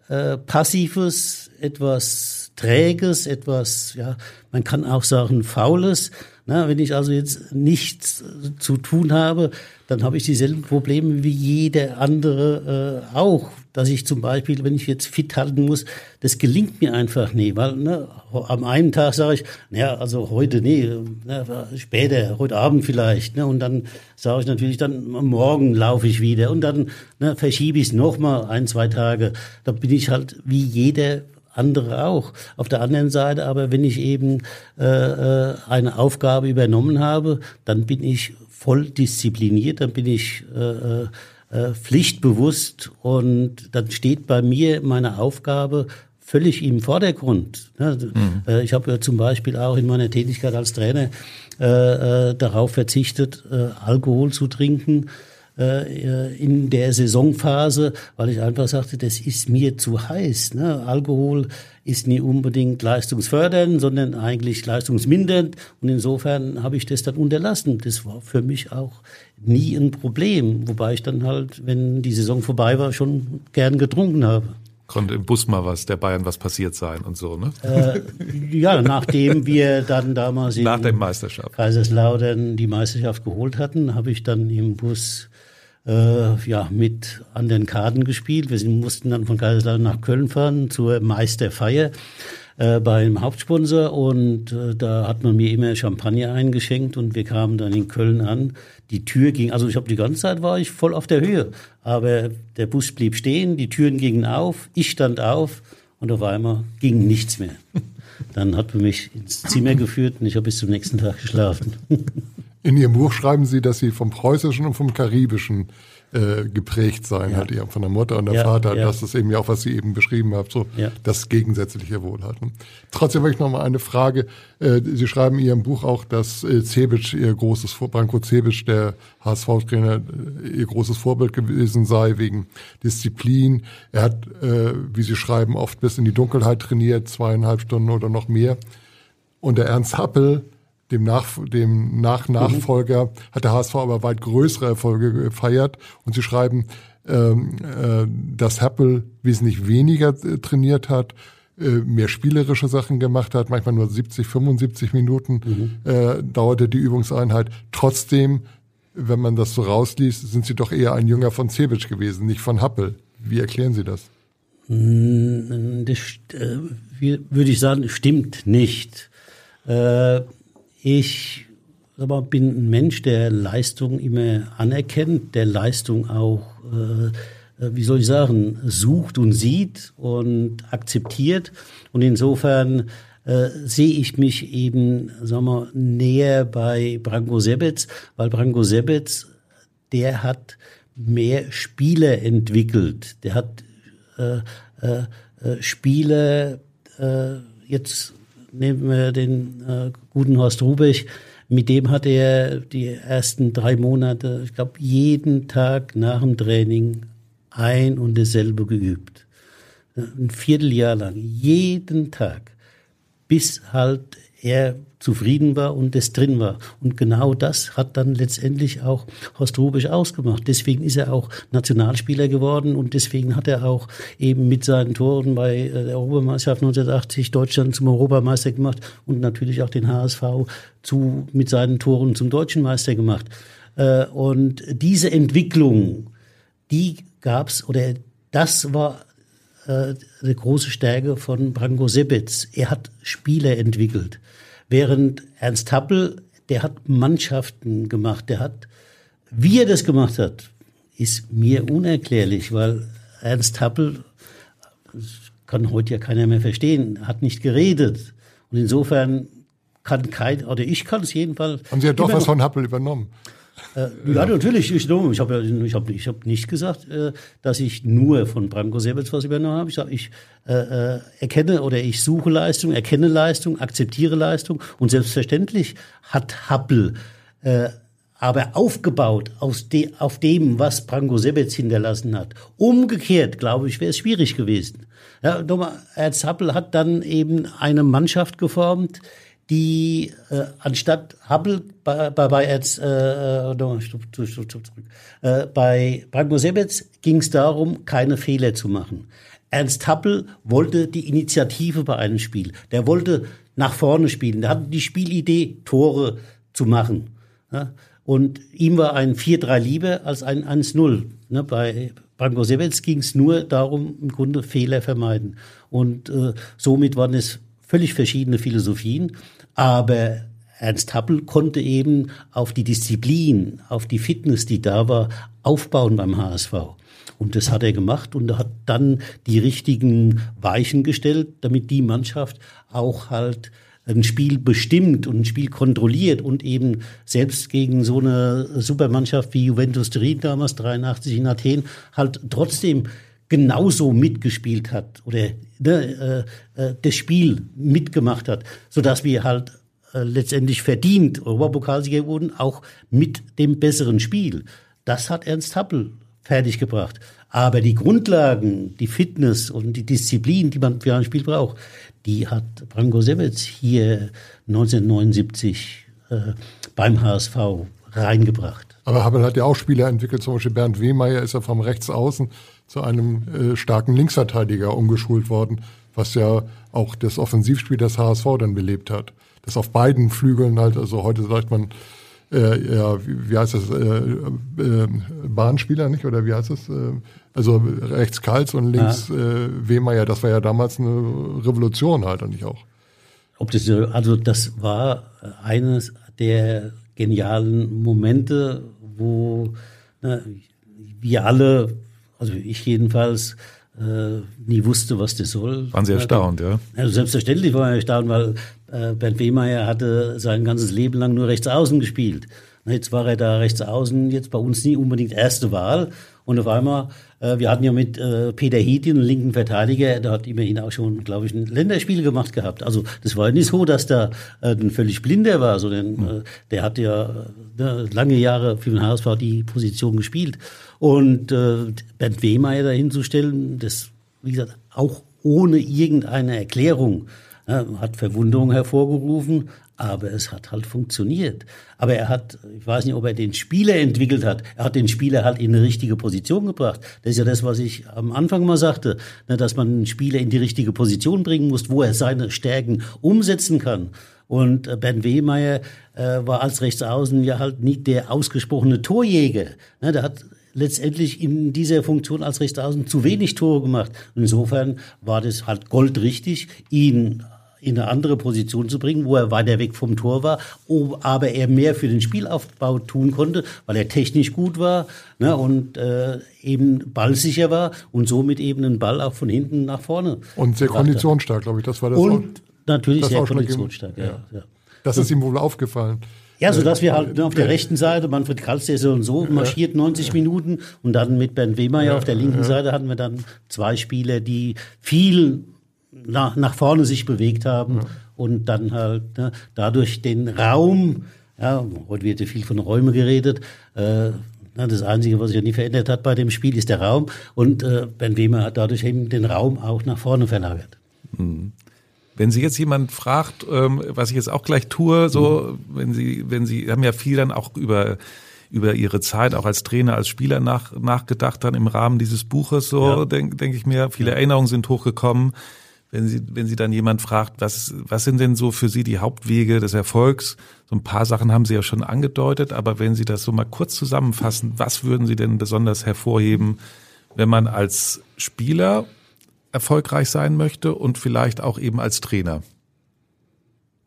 äh, Passives, etwas Träges, etwas, ja, man kann auch sagen Faules. Na, wenn ich also jetzt nichts zu tun habe, dann habe ich dieselben Probleme wie jeder andere äh, auch. Dass ich zum Beispiel, wenn ich jetzt fit halten muss, das gelingt mir einfach nie, weil ne, am einen Tag sage ich, naja, also heute nee, ne, später, heute Abend vielleicht, ne, und dann sage ich natürlich, dann morgen laufe ich wieder und dann ne, verschiebe ich es nochmal ein, zwei Tage. Da bin ich halt wie jeder andere auch. Auf der anderen Seite aber, wenn ich eben äh, äh, eine Aufgabe übernommen habe, dann bin ich voll diszipliniert, dann bin ich äh, äh, pflichtbewusst und dann steht bei mir meine Aufgabe völlig im Vordergrund. Mhm. Ich habe ja zum Beispiel auch in meiner Tätigkeit als Trainer äh, darauf verzichtet, äh, Alkohol zu trinken äh, in der Saisonphase, weil ich einfach sagte, das ist mir zu heiß. Ne? Alkohol ist nie unbedingt leistungsfördernd, sondern eigentlich leistungsmindernd. Und insofern habe ich das dann unterlassen. Das war für mich auch nie ein Problem, wobei ich dann halt, wenn die Saison vorbei war, schon gern getrunken habe konnte im Bus mal was der Bayern was passiert sein und so, ne? Äh, ja, nachdem wir dann damals in Nach Meisterschaft. Kaiserslautern die Meisterschaft geholt hatten, habe ich dann im Bus äh, ja, mit an den Karten gespielt. Wir mussten dann von Kaiserslautern nach Köln fahren zur Meisterfeier äh, beim Hauptsponsor und äh, da hat man mir immer Champagner eingeschenkt und wir kamen dann in Köln an. Die Tür ging, also ich habe die ganze Zeit war ich voll auf der Höhe, aber der Bus blieb stehen, die Türen gingen auf, ich stand auf und auf einmal ging nichts mehr. Dann hat man mich ins Zimmer geführt und ich habe bis zum nächsten Tag geschlafen. In Ihrem Buch schreiben Sie, dass Sie vom Preußischen und vom Karibischen äh, geprägt sein, ja. halt eher von der Mutter und der ja, Vater. Ja. Das ist eben ja auch, was Sie eben beschrieben haben, so das gegensätzliche Wohlhalten. Trotzdem habe ich noch mal eine Frage. Äh, Sie schreiben in Ihrem Buch auch, dass äh, Cebic Ihr großes, Branko Cebic, der HSV-Trainer, äh, Ihr großes Vorbild gewesen sei wegen Disziplin. Er hat, äh, wie Sie schreiben, oft bis in die Dunkelheit trainiert, zweieinhalb Stunden oder noch mehr. Und der Ernst Happel, dem, Nach dem Nach Nachfolger mhm. hat der HSV aber weit größere Erfolge gefeiert. Und sie schreiben, ähm, äh, dass Happel wesentlich weniger äh, trainiert hat, äh, mehr spielerische Sachen gemacht hat, manchmal nur 70, 75 Minuten mhm. äh, dauerte die Übungseinheit. Trotzdem, wenn man das so rausliest, sind sie doch eher ein Jünger von Cebic gewesen, nicht von Happel. Wie erklären Sie das? Hm, das äh, würde ich sagen, stimmt nicht. Äh, ich aber bin ein Mensch, der Leistung immer anerkennt, der Leistung auch, äh, äh, wie soll ich sagen, sucht und sieht und akzeptiert. Und insofern äh, sehe ich mich eben, sagen wir, näher bei Branko Sebetz, weil Branko Sebetz, der hat mehr Spiele entwickelt. Der hat äh, äh, äh Spiele äh, jetzt nehmen wir den äh, guten Horst Rubech, mit dem hat er die ersten drei Monate, ich glaube, jeden Tag nach dem Training ein und dasselbe geübt. Ein Vierteljahr lang, jeden Tag, bis halt er zufrieden war und es drin war. Und genau das hat dann letztendlich auch Horst Rubisch ausgemacht. Deswegen ist er auch Nationalspieler geworden und deswegen hat er auch eben mit seinen Toren bei äh, der Europameisterschaft 1980 Deutschland zum Europameister gemacht und natürlich auch den HSV zu, mit seinen Toren zum deutschen Meister gemacht. Äh, und diese Entwicklung, die gab's oder das war äh, eine große Stärke von Branko Sebetz. Er hat Spieler entwickelt. Während Ernst Happel, der hat Mannschaften gemacht, der hat, wie er das gemacht hat, ist mir unerklärlich, weil Ernst Happel, kann heute ja keiner mehr verstehen, hat nicht geredet. Und insofern kann kein, oder ich kann es jedenfalls. Haben Sie ja doch was von Happel übernommen. Äh, ja, natürlich. Ich, ich habe ich hab, ich hab nicht gesagt, äh, dass ich nur von Branko Sebetz was übernommen habe. Ich sage, ich äh, äh, erkenne oder ich suche Leistung, erkenne Leistung, akzeptiere Leistung. Und selbstverständlich hat Happel äh, aber aufgebaut aus de, auf dem, was Branko Sebetz hinterlassen hat. Umgekehrt, glaube ich, wäre es schwierig gewesen. Ja, Ernst Happel hat dann eben eine Mannschaft geformt, die äh, anstatt Hubble bei, bei, bei jetzt, äh, stopp, stopp, äh, bei Branko Sebetz ging es darum, keine Fehler zu machen. Ernst Happel wollte die Initiative bei einem Spiel. Der wollte nach vorne spielen. Der hatte die Spielidee, Tore zu machen. Ja? Und ihm war ein 4-3 lieber als ein 1-0. Ne? Bei Branko Sebetz ging es nur darum, im Grunde Fehler vermeiden. Und äh, somit waren es völlig verschiedene Philosophien. Aber Ernst Happel konnte eben auf die Disziplin, auf die Fitness, die da war, aufbauen beim HSV. Und das hat er gemacht und er hat dann die richtigen Weichen gestellt, damit die Mannschaft auch halt ein Spiel bestimmt und ein Spiel kontrolliert und eben selbst gegen so eine Supermannschaft wie Juventus Turin damals 83 in Athen halt trotzdem genauso mitgespielt hat oder ne, äh, äh, das Spiel mitgemacht hat, so dass wir halt äh, letztendlich verdient Europapokalsieger wurden, auch mit dem besseren Spiel. Das hat Ernst Happel fertiggebracht. Aber die Grundlagen, die Fitness und die Disziplin, die man für ein Spiel braucht, die hat Branko Sevec hier 1979 äh, beim HSV reingebracht. Aber Happel hat ja auch Spieler entwickelt, zum Beispiel Bernd Wehmeier ist ja vom Rechtsaußen zu einem äh, starken Linksverteidiger umgeschult worden, was ja auch das Offensivspiel des HSV dann belebt hat. Das auf beiden Flügeln halt, also heute sagt man, äh, ja, wie, wie heißt das, äh, äh, Bahnspieler, nicht? Oder wie heißt das? Äh, also rechts Kals und links ja. äh, Wehmeier, das war ja damals eine Revolution halt eigentlich auch. Ob das, also das war eines der genialen Momente, wo ne, wir alle, also ich jedenfalls, äh, nie wusste, was das soll. Waren Sie erstaunt, ja? Also selbstverständlich war ich erstaunt, weil äh, Bernd Wehmeier hatte sein ganzes Leben lang nur rechts außen gespielt. Jetzt war er da rechts außen, jetzt bei uns nie unbedingt erste Wahl. Und auf einmal, wir hatten ja mit äh, Peter Hietin, einen linken Verteidiger, der hat immerhin auch schon, glaube ich, ein Länderspiel gemacht gehabt. Also das war ja nicht so, dass da äh, ein völlig Blinder war, sondern äh, der hat ja äh, lange Jahre für den HSV die Position gespielt. Und äh, Bernd Wehmeier dahinzustellen, das, wie gesagt, auch ohne irgendeine Erklärung, äh, hat Verwunderung hervorgerufen, aber es hat halt funktioniert. Aber er hat, ich weiß nicht, ob er den Spieler entwickelt hat, er hat den Spieler halt in eine richtige Position gebracht. Das ist ja das, was ich am Anfang mal sagte, ne, dass man einen Spieler in die richtige Position bringen muss, wo er seine Stärken umsetzen kann. Und äh, Bernd Wehmeier äh, war als Rechtsaußen ja halt nicht der ausgesprochene Torjäger. Ne, der hat letztendlich in dieser Funktion als Rechtsaußen zu wenig Tore gemacht. Insofern war das halt goldrichtig, ihn in eine andere Position zu bringen, wo er weiter weg vom Tor war, aber er mehr für den Spielaufbau tun konnte, weil er technisch gut war ne, und äh, eben ballsicher war und somit eben einen Ball auch von hinten nach vorne. Und sehr konditionsstark, glaube ich. Das war das Und auch, natürlich sehr konditionsstark, ja. ja. ja. Das ist ihm wohl aufgefallen. Ja, so dass wir halt ne, auf der rechten Seite, Manfred Kals, der so und so marschiert 90 Minuten und dann mit Bernd Wehmeier ja, auf der linken. Seite hatten wir dann zwei Spieler, die viel nach, nach vorne sich bewegt haben ja. und dann halt ne, dadurch den Raum, ja, heute wird ja viel von Räumen geredet, äh, das Einzige, was sich ja nie verändert hat bei dem Spiel, ist der Raum. Und äh, Ben Wehmer hat dadurch eben den Raum auch nach vorne verlagert. Mhm. Wenn Sie jetzt jemand fragt, ähm, was ich jetzt auch gleich tue, so, mhm. wenn Sie, wenn Sie haben ja viel dann auch über über ihre Zeit auch als Trainer, als Spieler nach, nachgedacht dann im Rahmen dieses Buches, so ja. denke denk ich mir. Viele Erinnerungen sind hochgekommen. Wenn Sie, wenn Sie dann jemand fragt, was, was sind denn so für Sie die Hauptwege des Erfolgs? So ein paar Sachen haben Sie ja schon angedeutet, aber wenn Sie das so mal kurz zusammenfassen, was würden Sie denn besonders hervorheben, wenn man als Spieler erfolgreich sein möchte und vielleicht auch eben als Trainer?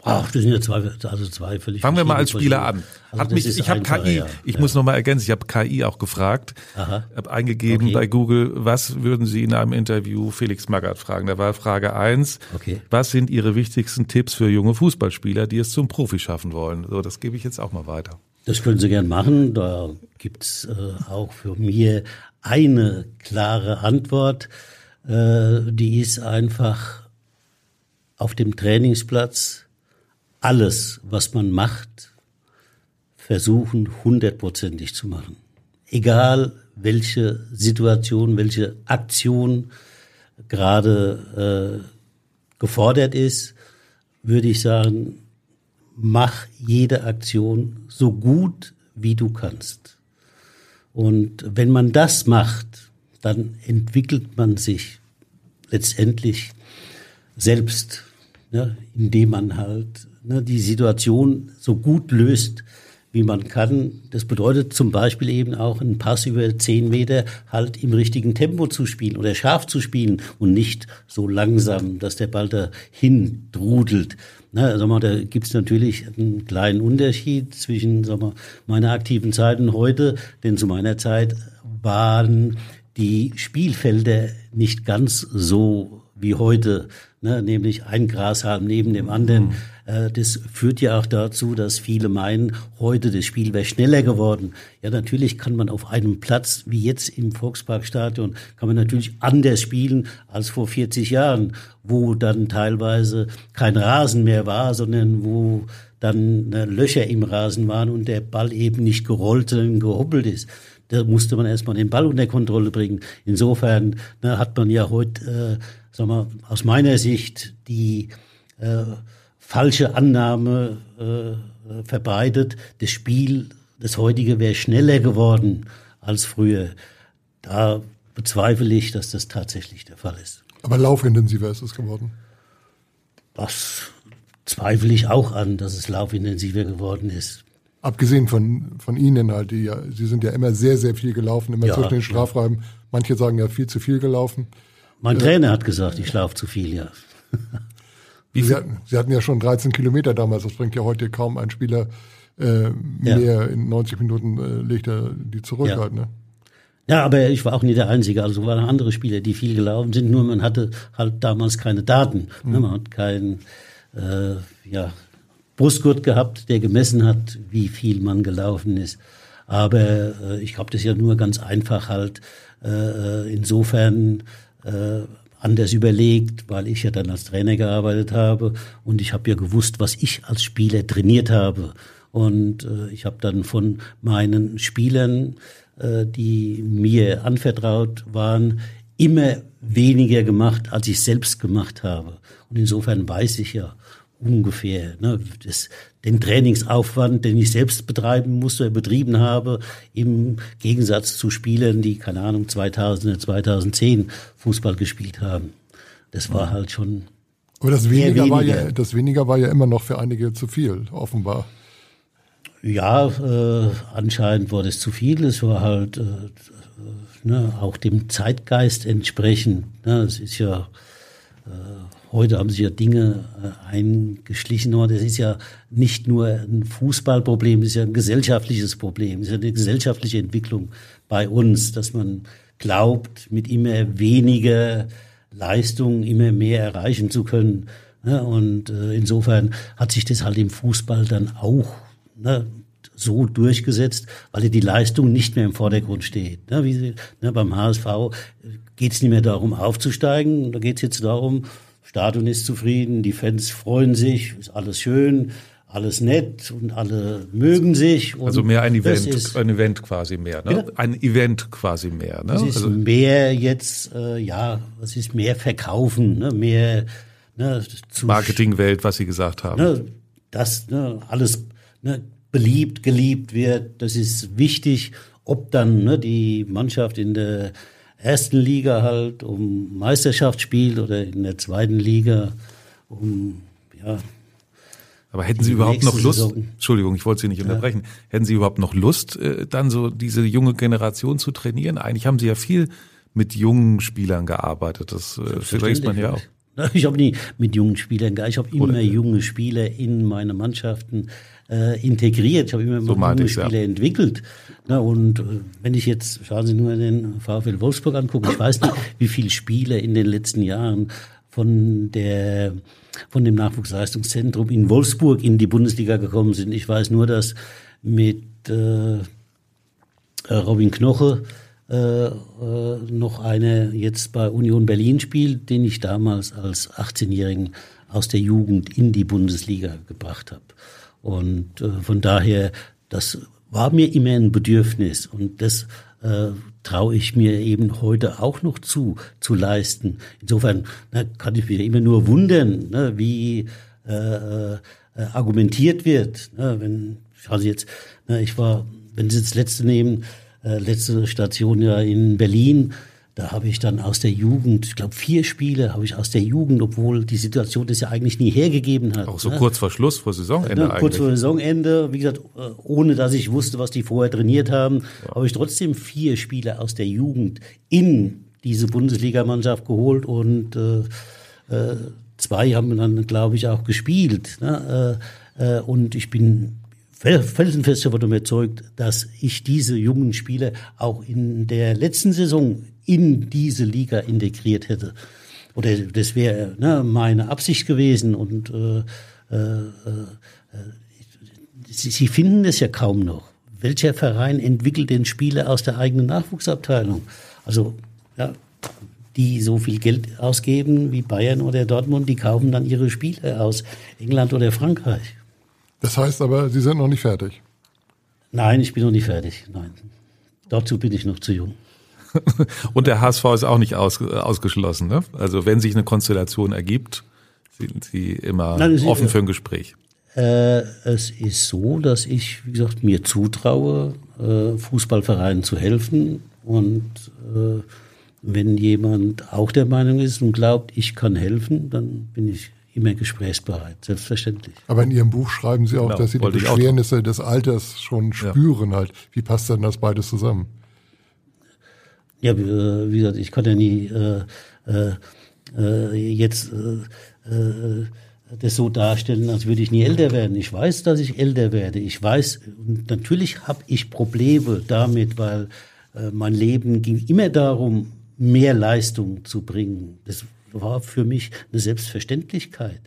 Ach, das sind ja zwei, also zwei völlig Fangen wir mal als Spieler an. Also Hat mich, ich habe KI, ja. ich ja. muss noch mal ergänzen, ich habe KI auch gefragt, habe eingegeben okay. bei Google, was würden Sie in einem Interview Felix Magath fragen? Da war Frage eins: okay. was sind Ihre wichtigsten Tipps für junge Fußballspieler, die es zum Profi schaffen wollen? So, das gebe ich jetzt auch mal weiter. Das können Sie gern machen. Da gibt's äh, auch für mir eine klare Antwort. Äh, die ist einfach auf dem Trainingsplatz alles, was man macht, versuchen hundertprozentig zu machen. Egal welche Situation, welche Aktion gerade äh, gefordert ist, würde ich sagen, mach jede Aktion so gut wie du kannst. Und wenn man das macht, dann entwickelt man sich letztendlich selbst, ne, indem man halt ne, die Situation so gut löst, wie man kann. Das bedeutet zum Beispiel eben auch einen Pass über zehn Meter halt im richtigen Tempo zu spielen oder scharf zu spielen und nicht so langsam, dass der Ball dahin drudelt. Na, also mal, da gibt's natürlich einen kleinen Unterschied zwischen sagen wir, meiner aktiven Zeit und heute, denn zu meiner Zeit waren die Spielfelder nicht ganz so wie heute, ne, nämlich ein Grashalm neben dem anderen. Mhm. Äh, das führt ja auch dazu, dass viele meinen, heute das Spiel wäre schneller geworden. Ja, natürlich kann man auf einem Platz wie jetzt im Volksparkstadion, kann man natürlich anders spielen als vor 40 Jahren, wo dann teilweise kein Rasen mehr war, sondern wo dann äh, Löcher im Rasen waren und der Ball eben nicht gerollt und gehoppelt ist. Da musste man erstmal den Ball unter Kontrolle bringen. Insofern ne, hat man ja heute, äh, sag mal, aus meiner Sicht die äh, falsche Annahme äh, verbreitet, das Spiel, das heutige wäre schneller geworden als früher. Da bezweifle ich, dass das tatsächlich der Fall ist. Aber laufintensiver ist es geworden. Das zweifle ich auch an, dass es laufintensiver geworden ist. Abgesehen von, von Ihnen halt, die ja, Sie sind ja immer sehr, sehr viel gelaufen, immer ja, zwischen den Strafräumen. Ja. Manche sagen ja viel zu viel gelaufen. Mein äh, Trainer hat gesagt, ich laufe zu viel, ja. Wie Sie, hatten, Sie hatten ja schon 13 Kilometer damals, das bringt ja heute kaum ein Spieler äh, mehr. Ja. In 90 Minuten äh, legt er die zurück ja. halt, ne? Ja, aber ich war auch nie der Einzige. Also waren andere Spieler, die viel gelaufen sind. Nur man hatte halt damals keine Daten. Mhm. Man hat keinen äh, ja, Brustgurt gehabt, der gemessen hat, wie viel man gelaufen ist. Aber äh, ich habe das ja nur ganz einfach halt äh, insofern äh, anders überlegt, weil ich ja dann als Trainer gearbeitet habe und ich habe ja gewusst, was ich als Spieler trainiert habe. Und äh, ich habe dann von meinen Spielern, äh, die mir anvertraut waren, immer weniger gemacht, als ich selbst gemacht habe. Und insofern weiß ich ja, ungefähr. Ne, das, den Trainingsaufwand, den ich selbst betreiben musste, betrieben habe, im Gegensatz zu Spielern, die, keine Ahnung, 2000, 2010 Fußball gespielt haben. Das war halt schon. Aber das weniger, weniger. War ja, das weniger war ja immer noch für einige zu viel, offenbar. Ja, äh, anscheinend war das zu viel. Es war halt äh, ne, auch dem Zeitgeist entsprechend. Ne, es ist ja äh, Heute haben sich ja Dinge äh, eingeschlichen. Das ist ja nicht nur ein Fußballproblem, das ist ja ein gesellschaftliches Problem. Das ist ja eine gesellschaftliche Entwicklung bei uns, dass man glaubt, mit immer weniger Leistung immer mehr erreichen zu können. Und äh, insofern hat sich das halt im Fußball dann auch ne, so durchgesetzt, weil die Leistung nicht mehr im Vordergrund steht. Wie, beim HSV geht es nicht mehr darum, aufzusteigen, da geht es jetzt darum, Stadion ist zufrieden, die Fans freuen sich, ist alles schön, alles nett und alle mögen sich. also mehr ein Event, ist, ein Event quasi mehr, ne? Bitte? Ein Event quasi mehr, ne? Es ist also, mehr jetzt, äh, ja, es ist mehr Verkaufen, ne? mehr ne, Marketingwelt, was Sie gesagt haben. Ne, dass ne, alles ne, beliebt, geliebt wird, das ist wichtig. Ob dann ne, die Mannschaft in der ersten Liga halt um Meisterschaft spielt oder in der zweiten Liga um, ja. Aber hätten Sie überhaupt noch Lust, Saison. Entschuldigung, ich wollte Sie nicht unterbrechen, ja. hätten Sie überhaupt noch Lust, äh, dann so diese junge Generation zu trainieren? Eigentlich haben Sie ja viel mit jungen Spielern gearbeitet, das äh, vergisst man ja auch. Ich habe nie mit jungen Spielern gearbeitet, ich habe immer junge Spieler in meine Mannschaften äh, integriert. Ich habe immer so junge Spieler ja. entwickelt. Na, und äh, wenn ich jetzt, schauen Sie nur den VfL Wolfsburg angucken, ich weiß nicht, wie viele Spieler in den letzten Jahren von der von dem Nachwuchsleistungszentrum in Wolfsburg in die Bundesliga gekommen sind. Ich weiß nur, dass mit äh, Robin Knoche äh, äh, noch eine jetzt bei Union Berlin spielt, den ich damals als 18-Jährigen aus der Jugend in die Bundesliga gebracht habe. Und äh, von daher, das war mir immer ein Bedürfnis und das äh, traue ich mir eben heute auch noch zu, zu leisten. Insofern na, kann ich mich immer nur wundern, ne, wie äh, äh, argumentiert wird. Ne, wenn, Sie jetzt, ne, ich war, wenn Sie jetzt letzte nehmen, äh, letzte Station ja in Berlin, da habe ich dann aus der Jugend, ich glaube vier Spiele habe ich aus der Jugend, obwohl die Situation das ja eigentlich nie hergegeben hat. Auch so ne? kurz vor Schluss, vor Saisonende ja, Kurz vor Saisonende, wie gesagt, äh, ohne dass ich wusste, was die vorher trainiert haben, ja. habe ich trotzdem vier Spiele aus der Jugend in diese Bundesligamannschaft geholt und äh, äh, zwei haben dann, glaube ich, auch gespielt. Ne? Äh, äh, und ich bin felsenfest davon überzeugt, dass ich diese jungen Spieler auch in der letzten Saison in diese Liga integriert hätte. oder das wäre ne, meine Absicht gewesen und äh, äh, äh, Sie, Sie finden es ja kaum noch. Welcher Verein entwickelt den Spieler aus der eigenen Nachwuchsabteilung? Also ja, die so viel Geld ausgeben wie Bayern oder Dortmund, die kaufen dann ihre Spieler aus England oder Frankreich. Das heißt aber, Sie sind noch nicht fertig. Nein, ich bin noch nicht fertig. Nein, dazu bin ich noch zu jung. Und der HSV ist auch nicht aus, ausgeschlossen. Ne? Also wenn sich eine Konstellation ergibt, sind Sie immer Nein, offen für ein Gespräch. Äh, es ist so, dass ich, wie gesagt, mir zutraue, äh, Fußballvereinen zu helfen. Und äh, wenn jemand auch der Meinung ist und glaubt, ich kann helfen, dann bin ich immer gesprächsbereit, selbstverständlich. Aber in Ihrem Buch schreiben Sie auch, genau, dass Sie die Beschwernisse des Alters schon spüren ja. halt. Wie passt denn das beides zusammen? Ja, wie gesagt, ich kann ja nie äh, äh, äh jetzt äh, äh, das so darstellen, als würde ich nie älter werden. Ich weiß, dass ich älter werde. Ich weiß, natürlich habe ich Probleme damit, weil äh, mein Leben ging immer darum, mehr Leistung zu bringen. Das war für mich eine Selbstverständlichkeit.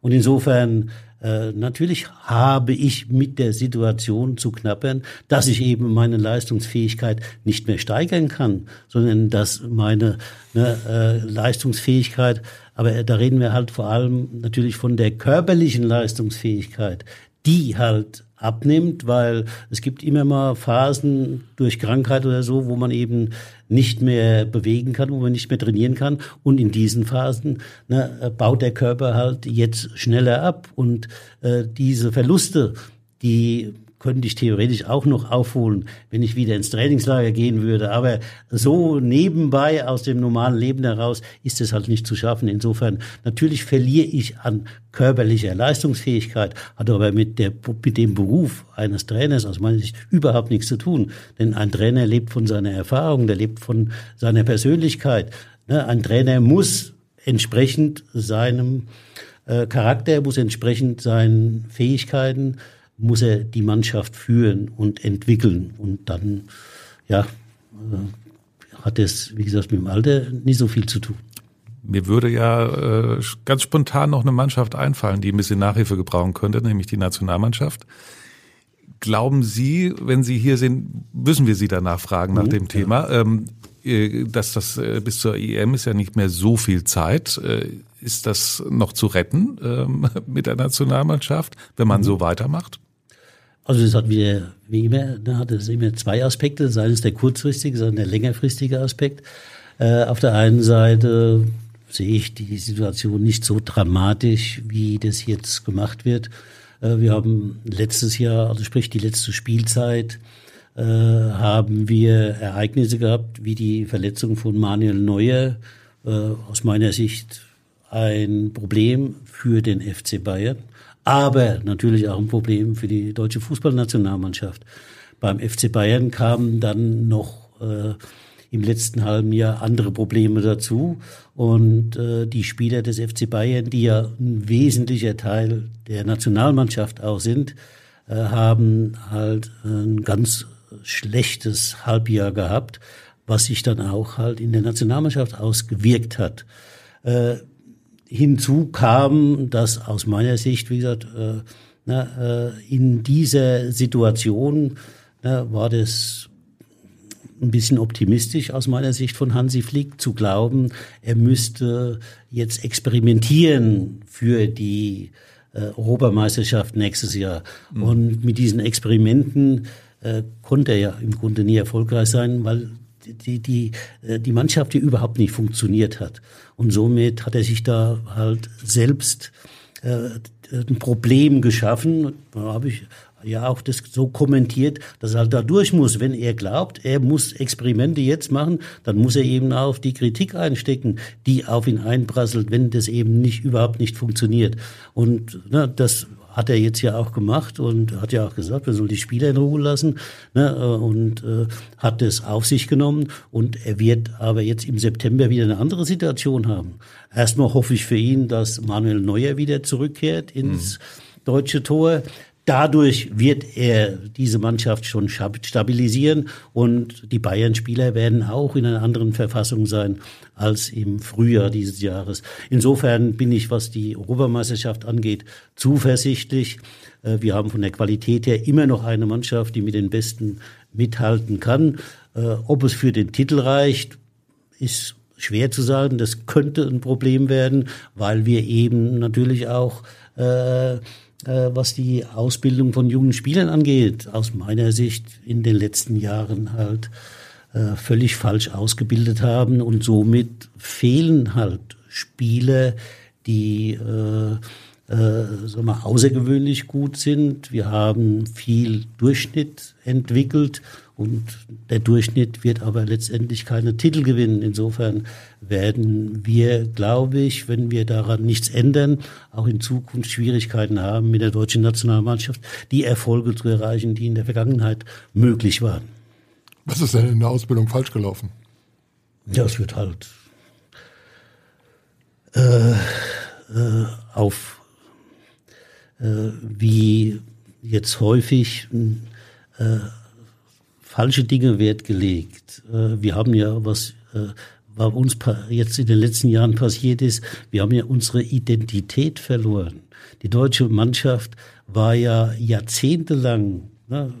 Und insofern äh, natürlich habe ich mit der Situation zu knappern, dass ich eben meine Leistungsfähigkeit nicht mehr steigern kann, sondern dass meine ne, äh, Leistungsfähigkeit, aber da reden wir halt vor allem natürlich von der körperlichen Leistungsfähigkeit, die halt abnimmt, weil es gibt immer mal Phasen durch Krankheit oder so, wo man eben nicht mehr bewegen kann, wo man nicht mehr trainieren kann. Und in diesen Phasen ne, baut der Körper halt jetzt schneller ab. Und äh, diese Verluste, die könnte ich theoretisch auch noch aufholen, wenn ich wieder ins Trainingslager gehen würde. Aber so nebenbei aus dem normalen Leben heraus ist es halt nicht zu schaffen. Insofern, natürlich verliere ich an körperlicher Leistungsfähigkeit, hat aber mit, der, mit dem Beruf eines Trainers aus meiner Sicht überhaupt nichts zu tun. Denn ein Trainer lebt von seiner Erfahrung, der lebt von seiner Persönlichkeit. Ne, ein Trainer muss entsprechend seinem äh, Charakter, muss entsprechend seinen Fähigkeiten muss er die Mannschaft führen und entwickeln. Und dann, ja, äh, hat es, wie gesagt, mit dem Alter nicht so viel zu tun. Mir würde ja äh, ganz spontan noch eine Mannschaft einfallen, die ein bisschen Nachhilfe gebrauchen könnte, nämlich die Nationalmannschaft. Glauben Sie, wenn Sie hier sind, müssen wir Sie danach fragen nach mhm, dem Thema, ja. ähm, äh, dass das äh, bis zur EM ist ja nicht mehr so viel Zeit. Äh, ist das noch zu retten ähm, mit der Nationalmannschaft, wenn man mhm. so weitermacht? Also es hat wieder, wie immer, da hat es immer zwei Aspekte. Das eine ist der kurzfristige, das andere der längerfristige Aspekt. Äh, auf der einen Seite sehe ich die Situation nicht so dramatisch, wie das jetzt gemacht wird. Äh, wir haben letztes Jahr, also sprich die letzte Spielzeit, äh, haben wir Ereignisse gehabt, wie die Verletzung von Manuel Neuer, äh, aus meiner Sicht ein Problem für den FC Bayern aber natürlich auch ein Problem für die deutsche Fußballnationalmannschaft. Beim FC Bayern kamen dann noch äh, im letzten halben Jahr andere Probleme dazu. Und äh, die Spieler des FC Bayern, die ja ein wesentlicher Teil der Nationalmannschaft auch sind, äh, haben halt ein ganz schlechtes Halbjahr gehabt, was sich dann auch halt in der Nationalmannschaft ausgewirkt hat. Äh, Hinzu kam, dass aus meiner Sicht, wie gesagt, äh, na, äh, in dieser Situation na, war das ein bisschen optimistisch aus meiner Sicht von Hansi Flick zu glauben, er müsste jetzt experimentieren für die äh, Europameisterschaft nächstes Jahr. Mhm. Und mit diesen Experimenten äh, konnte er ja im Grunde nie erfolgreich sein, weil die, die, äh, die Mannschaft, die überhaupt nicht funktioniert hat. Und somit hat er sich da halt selbst äh, ein Problem geschaffen. Da habe ich ja auch das so kommentiert, dass er halt da durch muss. Wenn er glaubt, er muss Experimente jetzt machen, dann muss er eben auch die Kritik einstecken, die auf ihn einprasselt, wenn das eben nicht überhaupt nicht funktioniert. Und na, das hat er jetzt ja auch gemacht und hat ja auch gesagt, wir sollen die Spieler in Ruhe lassen ne, und äh, hat das auf sich genommen und er wird aber jetzt im September wieder eine andere Situation haben. Erstmal hoffe ich für ihn, dass Manuel Neuer wieder zurückkehrt ins mhm. deutsche Tor. Dadurch wird er diese Mannschaft schon stabilisieren und die Bayern-Spieler werden auch in einer anderen Verfassung sein als im Frühjahr dieses Jahres. Insofern bin ich, was die Europameisterschaft angeht, zuversichtlich. Äh, wir haben von der Qualität her immer noch eine Mannschaft, die mit den Besten mithalten kann. Äh, ob es für den Titel reicht, ist schwer zu sagen. Das könnte ein Problem werden, weil wir eben natürlich auch äh, was die Ausbildung von jungen Spielern angeht, aus meiner Sicht in den letzten Jahren halt äh, völlig falsch ausgebildet haben und somit fehlen halt Spieler, die äh, äh, wir, außergewöhnlich gut sind. Wir haben viel Durchschnitt entwickelt und der Durchschnitt wird aber letztendlich keine Titel gewinnen. Insofern werden wir, glaube ich, wenn wir daran nichts ändern, auch in Zukunft Schwierigkeiten haben, mit der deutschen Nationalmannschaft die Erfolge zu erreichen, die in der Vergangenheit möglich waren. Was ist denn in der Ausbildung falsch gelaufen? Ja, es wird halt äh, äh, auf wie jetzt häufig äh, falsche Dinge Wert gelegt. Äh, wir haben ja, was äh, bei uns jetzt in den letzten Jahren passiert ist, wir haben ja unsere Identität verloren. Die deutsche Mannschaft war ja jahrzehntelang ne,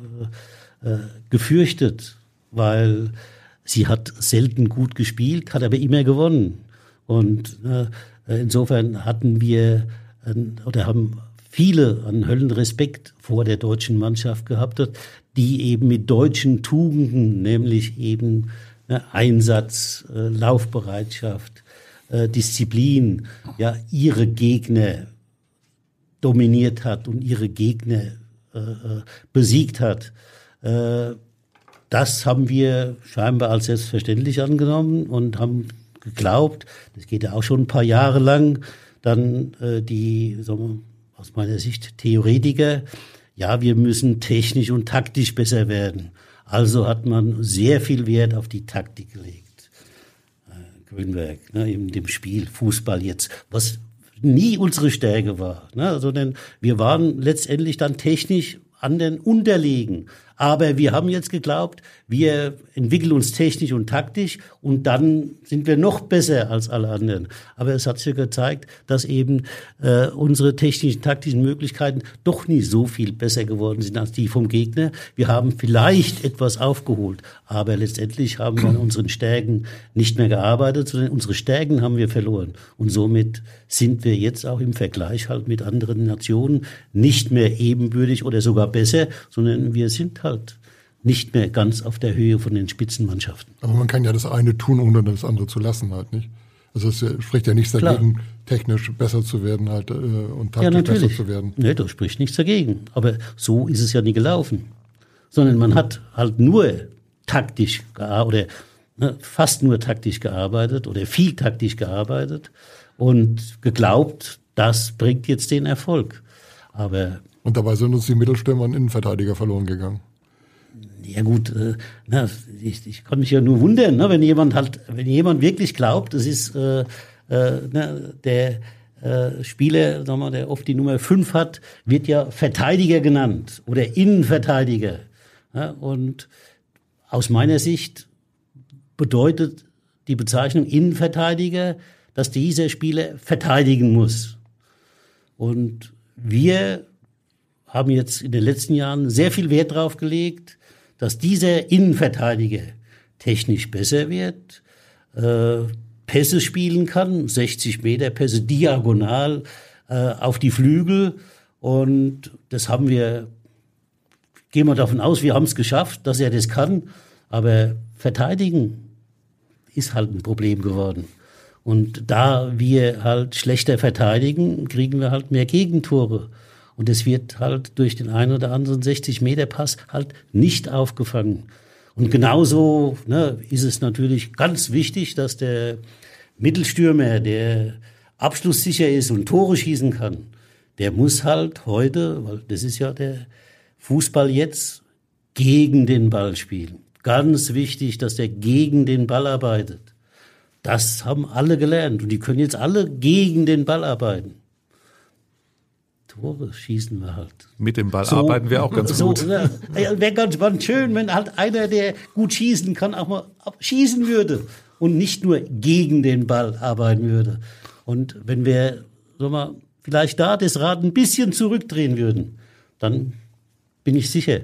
äh, gefürchtet, weil sie hat selten gut gespielt, hat aber immer gewonnen. Und äh, insofern hatten wir äh, oder haben viele einen Höllenrespekt vor der deutschen Mannschaft gehabt hat, die eben mit deutschen Tugenden, nämlich eben ne, Einsatz, äh, Laufbereitschaft, äh, Disziplin, ja, ihre Gegner dominiert hat und ihre Gegner äh, äh besiegt hat. Äh, das haben wir scheinbar als selbstverständlich angenommen und haben geglaubt, das geht ja auch schon ein paar Jahre lang, dann äh, die sagen wir, aus meiner Sicht Theoretiker, ja, wir müssen technisch und taktisch besser werden. Also hat man sehr viel Wert auf die Taktik gelegt. Äh, Grünberg, ne, in dem Spiel Fußball jetzt, was nie unsere Stärke war, ne, sondern wir waren letztendlich dann technisch anderen unterlegen. Aber wir haben jetzt geglaubt, wir entwickeln uns technisch und taktisch und dann sind wir noch besser als alle anderen. Aber es hat sich gezeigt, dass eben äh, unsere technischen, taktischen Möglichkeiten doch nicht so viel besser geworden sind als die vom Gegner. Wir haben vielleicht etwas aufgeholt, aber letztendlich haben wir an unseren Stärken nicht mehr gearbeitet, sondern unsere Stärken haben wir verloren. Und somit sind wir jetzt auch im Vergleich halt mit anderen Nationen nicht mehr ebenbürtig oder sogar besser, sondern wir sind halt halt nicht mehr ganz auf der Höhe von den Spitzenmannschaften. Aber man kann ja das eine tun, ohne das andere zu lassen halt, nicht? Also es spricht ja nichts dagegen, Klar. technisch besser zu werden halt äh, und taktisch ja, besser zu werden. Nee, da spricht nichts dagegen. Aber so ist es ja nie gelaufen. Sondern man hat halt nur taktisch oder ne, fast nur taktisch gearbeitet oder viel taktisch gearbeitet und geglaubt, das bringt jetzt den Erfolg. Aber und dabei sind uns die Mittelstürmer und Innenverteidiger verloren gegangen. Ja gut, äh, na, ich, ich kann mich ja nur wundern, ne, wenn jemand halt, wenn jemand wirklich glaubt, das ist äh, äh, ne, der äh, Spieler, sag mal, der oft die Nummer 5 hat, wird ja Verteidiger genannt oder Innenverteidiger. Ja, und aus meiner Sicht bedeutet die Bezeichnung Innenverteidiger, dass dieser Spieler verteidigen muss. Und wir haben jetzt in den letzten Jahren sehr viel Wert darauf gelegt, dass dieser Innenverteidiger technisch besser wird, äh, Pässe spielen kann, 60 Meter Pässe diagonal äh, auf die Flügel. Und das haben wir, gehen wir davon aus, wir haben es geschafft, dass er das kann. Aber verteidigen ist halt ein Problem geworden. Und da wir halt schlechter verteidigen, kriegen wir halt mehr Gegentore. Und es wird halt durch den einen oder anderen 60-Meter-Pass halt nicht aufgefangen. Und genauso ne, ist es natürlich ganz wichtig, dass der Mittelstürmer, der abschlusssicher ist und Tore schießen kann, der muss halt heute, weil das ist ja der Fußball jetzt, gegen den Ball spielen. Ganz wichtig, dass der gegen den Ball arbeitet. Das haben alle gelernt und die können jetzt alle gegen den Ball arbeiten. Tore schießen wir halt. Mit dem Ball so, arbeiten wir auch ganz so, gut. Ne, Wäre ganz, schön, wenn halt einer, der gut schießen kann, auch mal schießen würde und nicht nur gegen den Ball arbeiten würde. Und wenn wir, sag mal, vielleicht da das Rad ein bisschen zurückdrehen würden, dann bin ich sicher,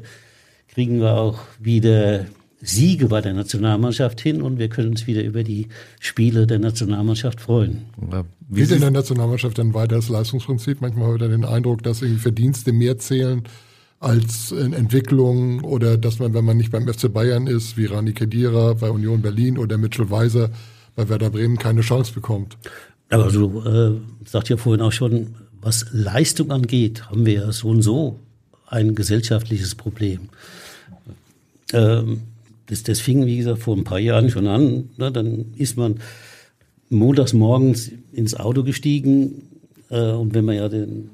kriegen wir auch wieder Siege bei der Nationalmannschaft hin und wir können uns wieder über die Spiele der Nationalmannschaft freuen. Ja, wie Geht in der Nationalmannschaft dann weiter das Leistungsprinzip? Manchmal habe ich den Eindruck, dass irgendwie Verdienste mehr zählen als in Entwicklung oder dass man, wenn man nicht beim FC Bayern ist, wie Rani Kedira bei Union Berlin oder Mitchell Weiser bei Werder Bremen keine Chance bekommt. Aber du äh, sagt ja vorhin auch schon, was Leistung angeht, haben wir ja so und so ein gesellschaftliches Problem. Ähm, das, das fing, wie gesagt, vor ein paar Jahren schon an. Ne? Dann ist man montags morgens ins Auto gestiegen äh, und wenn man ja den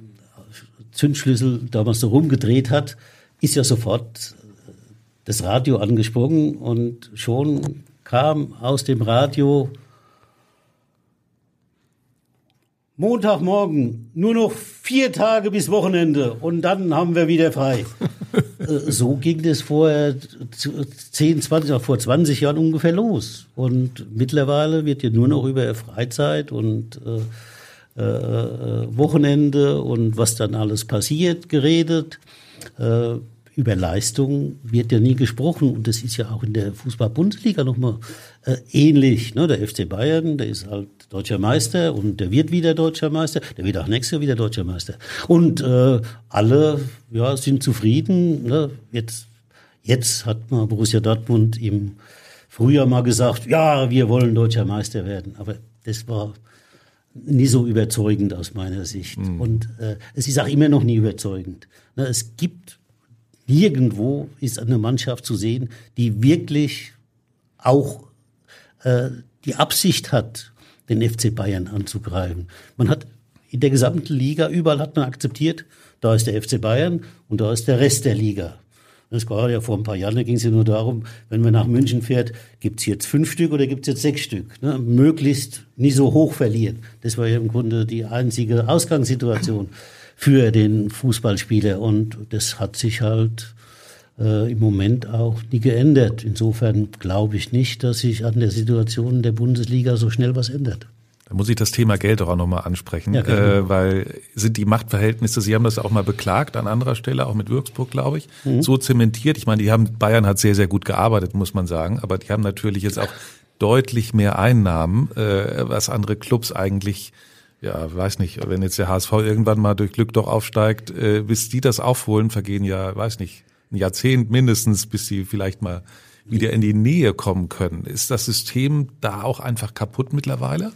Zündschlüssel damals so rumgedreht hat, ist ja sofort das Radio angesprungen und schon kam aus dem Radio Montagmorgen nur noch vier Tage bis Wochenende und dann haben wir wieder frei. Äh, so ging das vorher 10, 20, vor 20 Jahren ungefähr los. Und mittlerweile wird ja nur noch über Freizeit und äh, äh, Wochenende und was dann alles passiert geredet. Äh, über Leistung wird ja nie gesprochen und das ist ja auch in der Fußball-Bundesliga nochmal äh, ähnlich. Ne? Der FC Bayern, der ist halt deutscher Meister und der wird wieder deutscher Meister, der wird auch nächstes Jahr wieder deutscher Meister. Und äh, alle ja, sind zufrieden. Ne? Jetzt, jetzt hat man Borussia Dortmund im Frühjahr mal gesagt, ja, wir wollen deutscher Meister werden. Aber das war nie so überzeugend aus meiner Sicht. Mhm. Und äh, es ist auch immer noch nie überzeugend. Ne? Es gibt nirgendwo ist eine Mannschaft zu sehen, die wirklich auch äh, die Absicht hat, den FC Bayern anzugreifen. Man hat in der gesamten Liga, überall hat man akzeptiert, da ist der FC Bayern und da ist der Rest der Liga. Das war ja vor ein paar Jahren, da ging es ja nur darum, wenn man nach München fährt, gibt's jetzt fünf Stück oder gibt's jetzt sechs Stück? Ne? Möglichst nicht so hoch verlieren. Das war ja im Grunde die einzige Ausgangssituation für den Fußballspieler. Und das hat sich halt äh, im Moment auch nie geändert. Insofern glaube ich nicht, dass sich an der Situation der Bundesliga so schnell was ändert. Da muss ich das Thema Geld auch nochmal ansprechen, ja, äh, weil sind die Machtverhältnisse, Sie haben das auch mal beklagt an anderer Stelle, auch mit Würzburg, glaube ich, mhm. so zementiert. Ich meine, die haben, Bayern hat sehr, sehr gut gearbeitet, muss man sagen, aber die haben natürlich jetzt auch deutlich mehr Einnahmen, äh, was andere Clubs eigentlich ja, weiß nicht, wenn jetzt der HSV irgendwann mal durch Glück doch aufsteigt, äh, bis die das aufholen, vergehen ja, weiß nicht, ein Jahrzehnt mindestens, bis sie vielleicht mal wieder in die Nähe kommen können. Ist das System da auch einfach kaputt mittlerweile?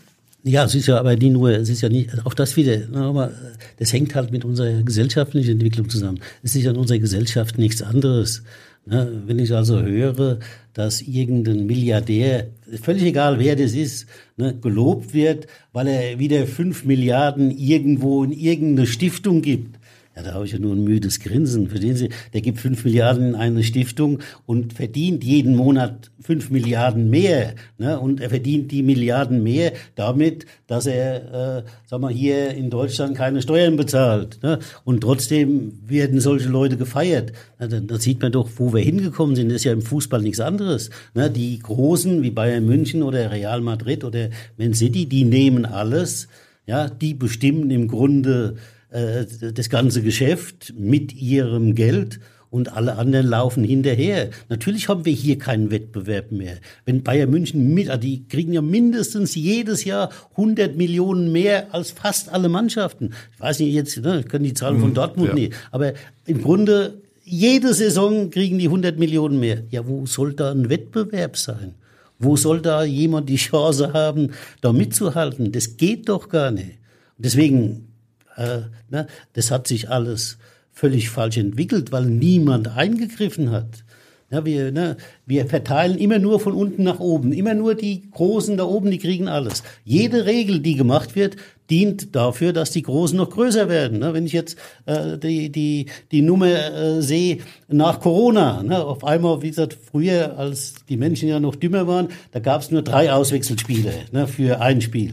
Ja, es ist ja aber nie nur, es ist ja nicht, auch das wieder, aber das hängt halt mit unserer gesellschaftlichen Entwicklung zusammen. Es ist ja in unserer Gesellschaft nichts anderes. Ne? Wenn ich also höre, dass irgendein Milliardär, völlig egal wer das ist, ne, gelobt wird, weil er wieder fünf Milliarden irgendwo in irgendeine Stiftung gibt, ja, da habe ich ja nur ein müdes Grinsen. Verstehen Sie? Der gibt fünf Milliarden in eine Stiftung und verdient jeden Monat fünf Milliarden mehr. Ne? Und er verdient die Milliarden mehr damit, dass er, äh, sag mal, hier in Deutschland keine Steuern bezahlt. Ne? Und trotzdem werden solche Leute gefeiert. Na, da, da sieht man doch, wo wir hingekommen sind. Das ist ja im Fußball nichts anderes. Ne? Die Großen wie Bayern München oder Real Madrid oder Man City, die nehmen alles. Ja, die bestimmen im Grunde äh, das ganze Geschäft mit ihrem Geld und alle anderen laufen hinterher. Natürlich haben wir hier keinen Wettbewerb mehr. Wenn Bayern München mit, ah, die kriegen ja mindestens jedes Jahr 100 Millionen mehr als fast alle Mannschaften. Ich weiß nicht jetzt, ne, ich kann die Zahlen von mhm, Dortmund ja. nicht, aber im Grunde jede Saison kriegen die 100 Millionen mehr. Ja, wo soll da ein Wettbewerb sein? Wo soll da jemand die Chance haben, da mitzuhalten? Das geht doch gar nicht. Deswegen äh, ne, das hat sich alles völlig falsch entwickelt, weil niemand eingegriffen hat. Ja, wir, ne, wir verteilen immer nur von unten nach oben. Immer nur die Großen da oben, die kriegen alles. Jede Regel, die gemacht wird, dient dafür, dass die Großen noch größer werden. Ne? Wenn ich jetzt äh, die, die, die Nummer äh, sehe nach Corona, ne? auf einmal, wie gesagt, früher, als die Menschen ja noch dümmer waren, da gab es nur drei Auswechselspiele ne, für ein Spiel.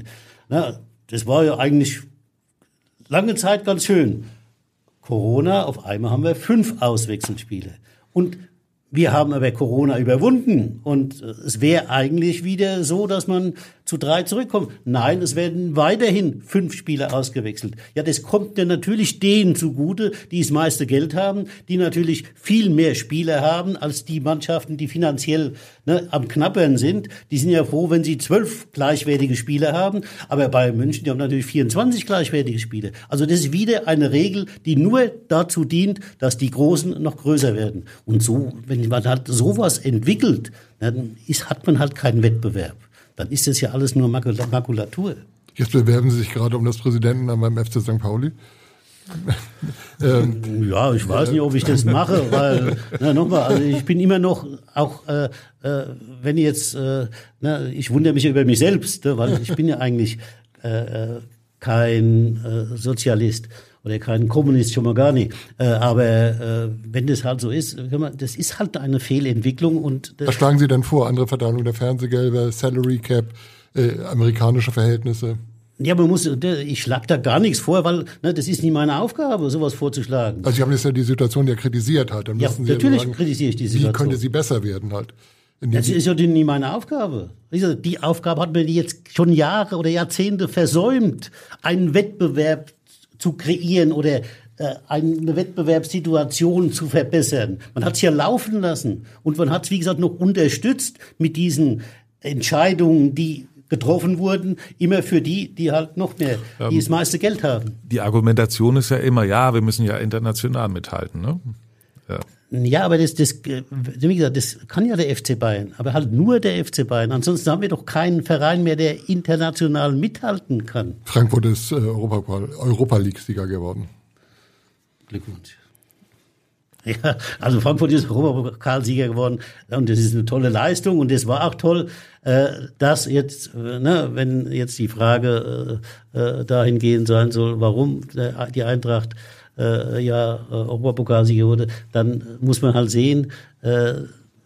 Ne? Das war ja eigentlich lange Zeit ganz schön. Corona, auf einmal haben wir fünf Auswechselspiele. Und wir haben aber Corona überwunden und es wäre eigentlich wieder so, dass man zu drei zurückkommt. Nein, es werden weiterhin fünf Spieler ausgewechselt. Ja, das kommt ja natürlich denen zugute, die das meiste Geld haben, die natürlich viel mehr Spieler haben als die Mannschaften, die finanziell ne, am knappern sind. Die sind ja froh, wenn sie zwölf gleichwertige Spieler haben. Aber bei München, die haben natürlich 24 gleichwertige Spieler. Also das ist wieder eine Regel, die nur dazu dient, dass die Großen noch größer werden. Und so, wenn man halt sowas entwickelt, dann ist, hat man halt keinen Wettbewerb dann ist das ja alles nur Makulatur. Jetzt bewerben Sie sich gerade um das Präsidentenamt beim FC St. Pauli. ähm. Ja, ich weiß nicht, ob ich das mache, weil, na, nochmal, also ich bin immer noch, auch äh, äh, wenn jetzt, äh, na, ich wundere mich über mich selbst, ne, weil ich bin ja eigentlich äh, äh kein äh, Sozialist oder kein Kommunist schon mal gar nicht. Äh, aber äh, wenn das halt so ist, das ist halt eine Fehlentwicklung. Und Was schlagen Sie denn vor? Andere Verteilung der Fernsehgelder, Salary Cap, äh, amerikanische Verhältnisse? Ja, man muss, ich schlag da gar nichts vor, weil ne, das ist nie meine Aufgabe, sowas vorzuschlagen. Also Sie haben jetzt ja die Situation ja kritisiert halt. Dann ja, Sie natürlich sagen, kritisiere ich die Situation. Wie könnte sie besser werden halt? Das ist ja nie meine Aufgabe. Die Aufgabe hat mir jetzt schon Jahre oder Jahrzehnte versäumt, einen Wettbewerb zu kreieren oder äh, eine Wettbewerbssituation zu verbessern. Man hat es ja laufen lassen und man hat es, wie gesagt, noch unterstützt mit diesen Entscheidungen, die getroffen wurden, immer für die, die halt noch mehr, die ähm, das meiste Geld haben. Die Argumentation ist ja immer, ja, wir müssen ja international mithalten. Ne? Ja. Ja, aber das, das, wie gesagt, das kann ja der FC Bayern, aber halt nur der FC Bayern. Ansonsten haben wir doch keinen Verein mehr, der international mithalten kann. Frankfurt ist äh, Europa, Europa League-Sieger geworden. Glückwunsch. Ja, also Frankfurt ist Europapokalsieger geworden und das ist eine tolle Leistung und es war auch toll, äh, dass jetzt, äh, ne, wenn jetzt die Frage äh, äh dahingehend sein soll, warum die Eintracht äh, ja äh, Europapokalsieger wurde, dann muss man halt sehen, äh,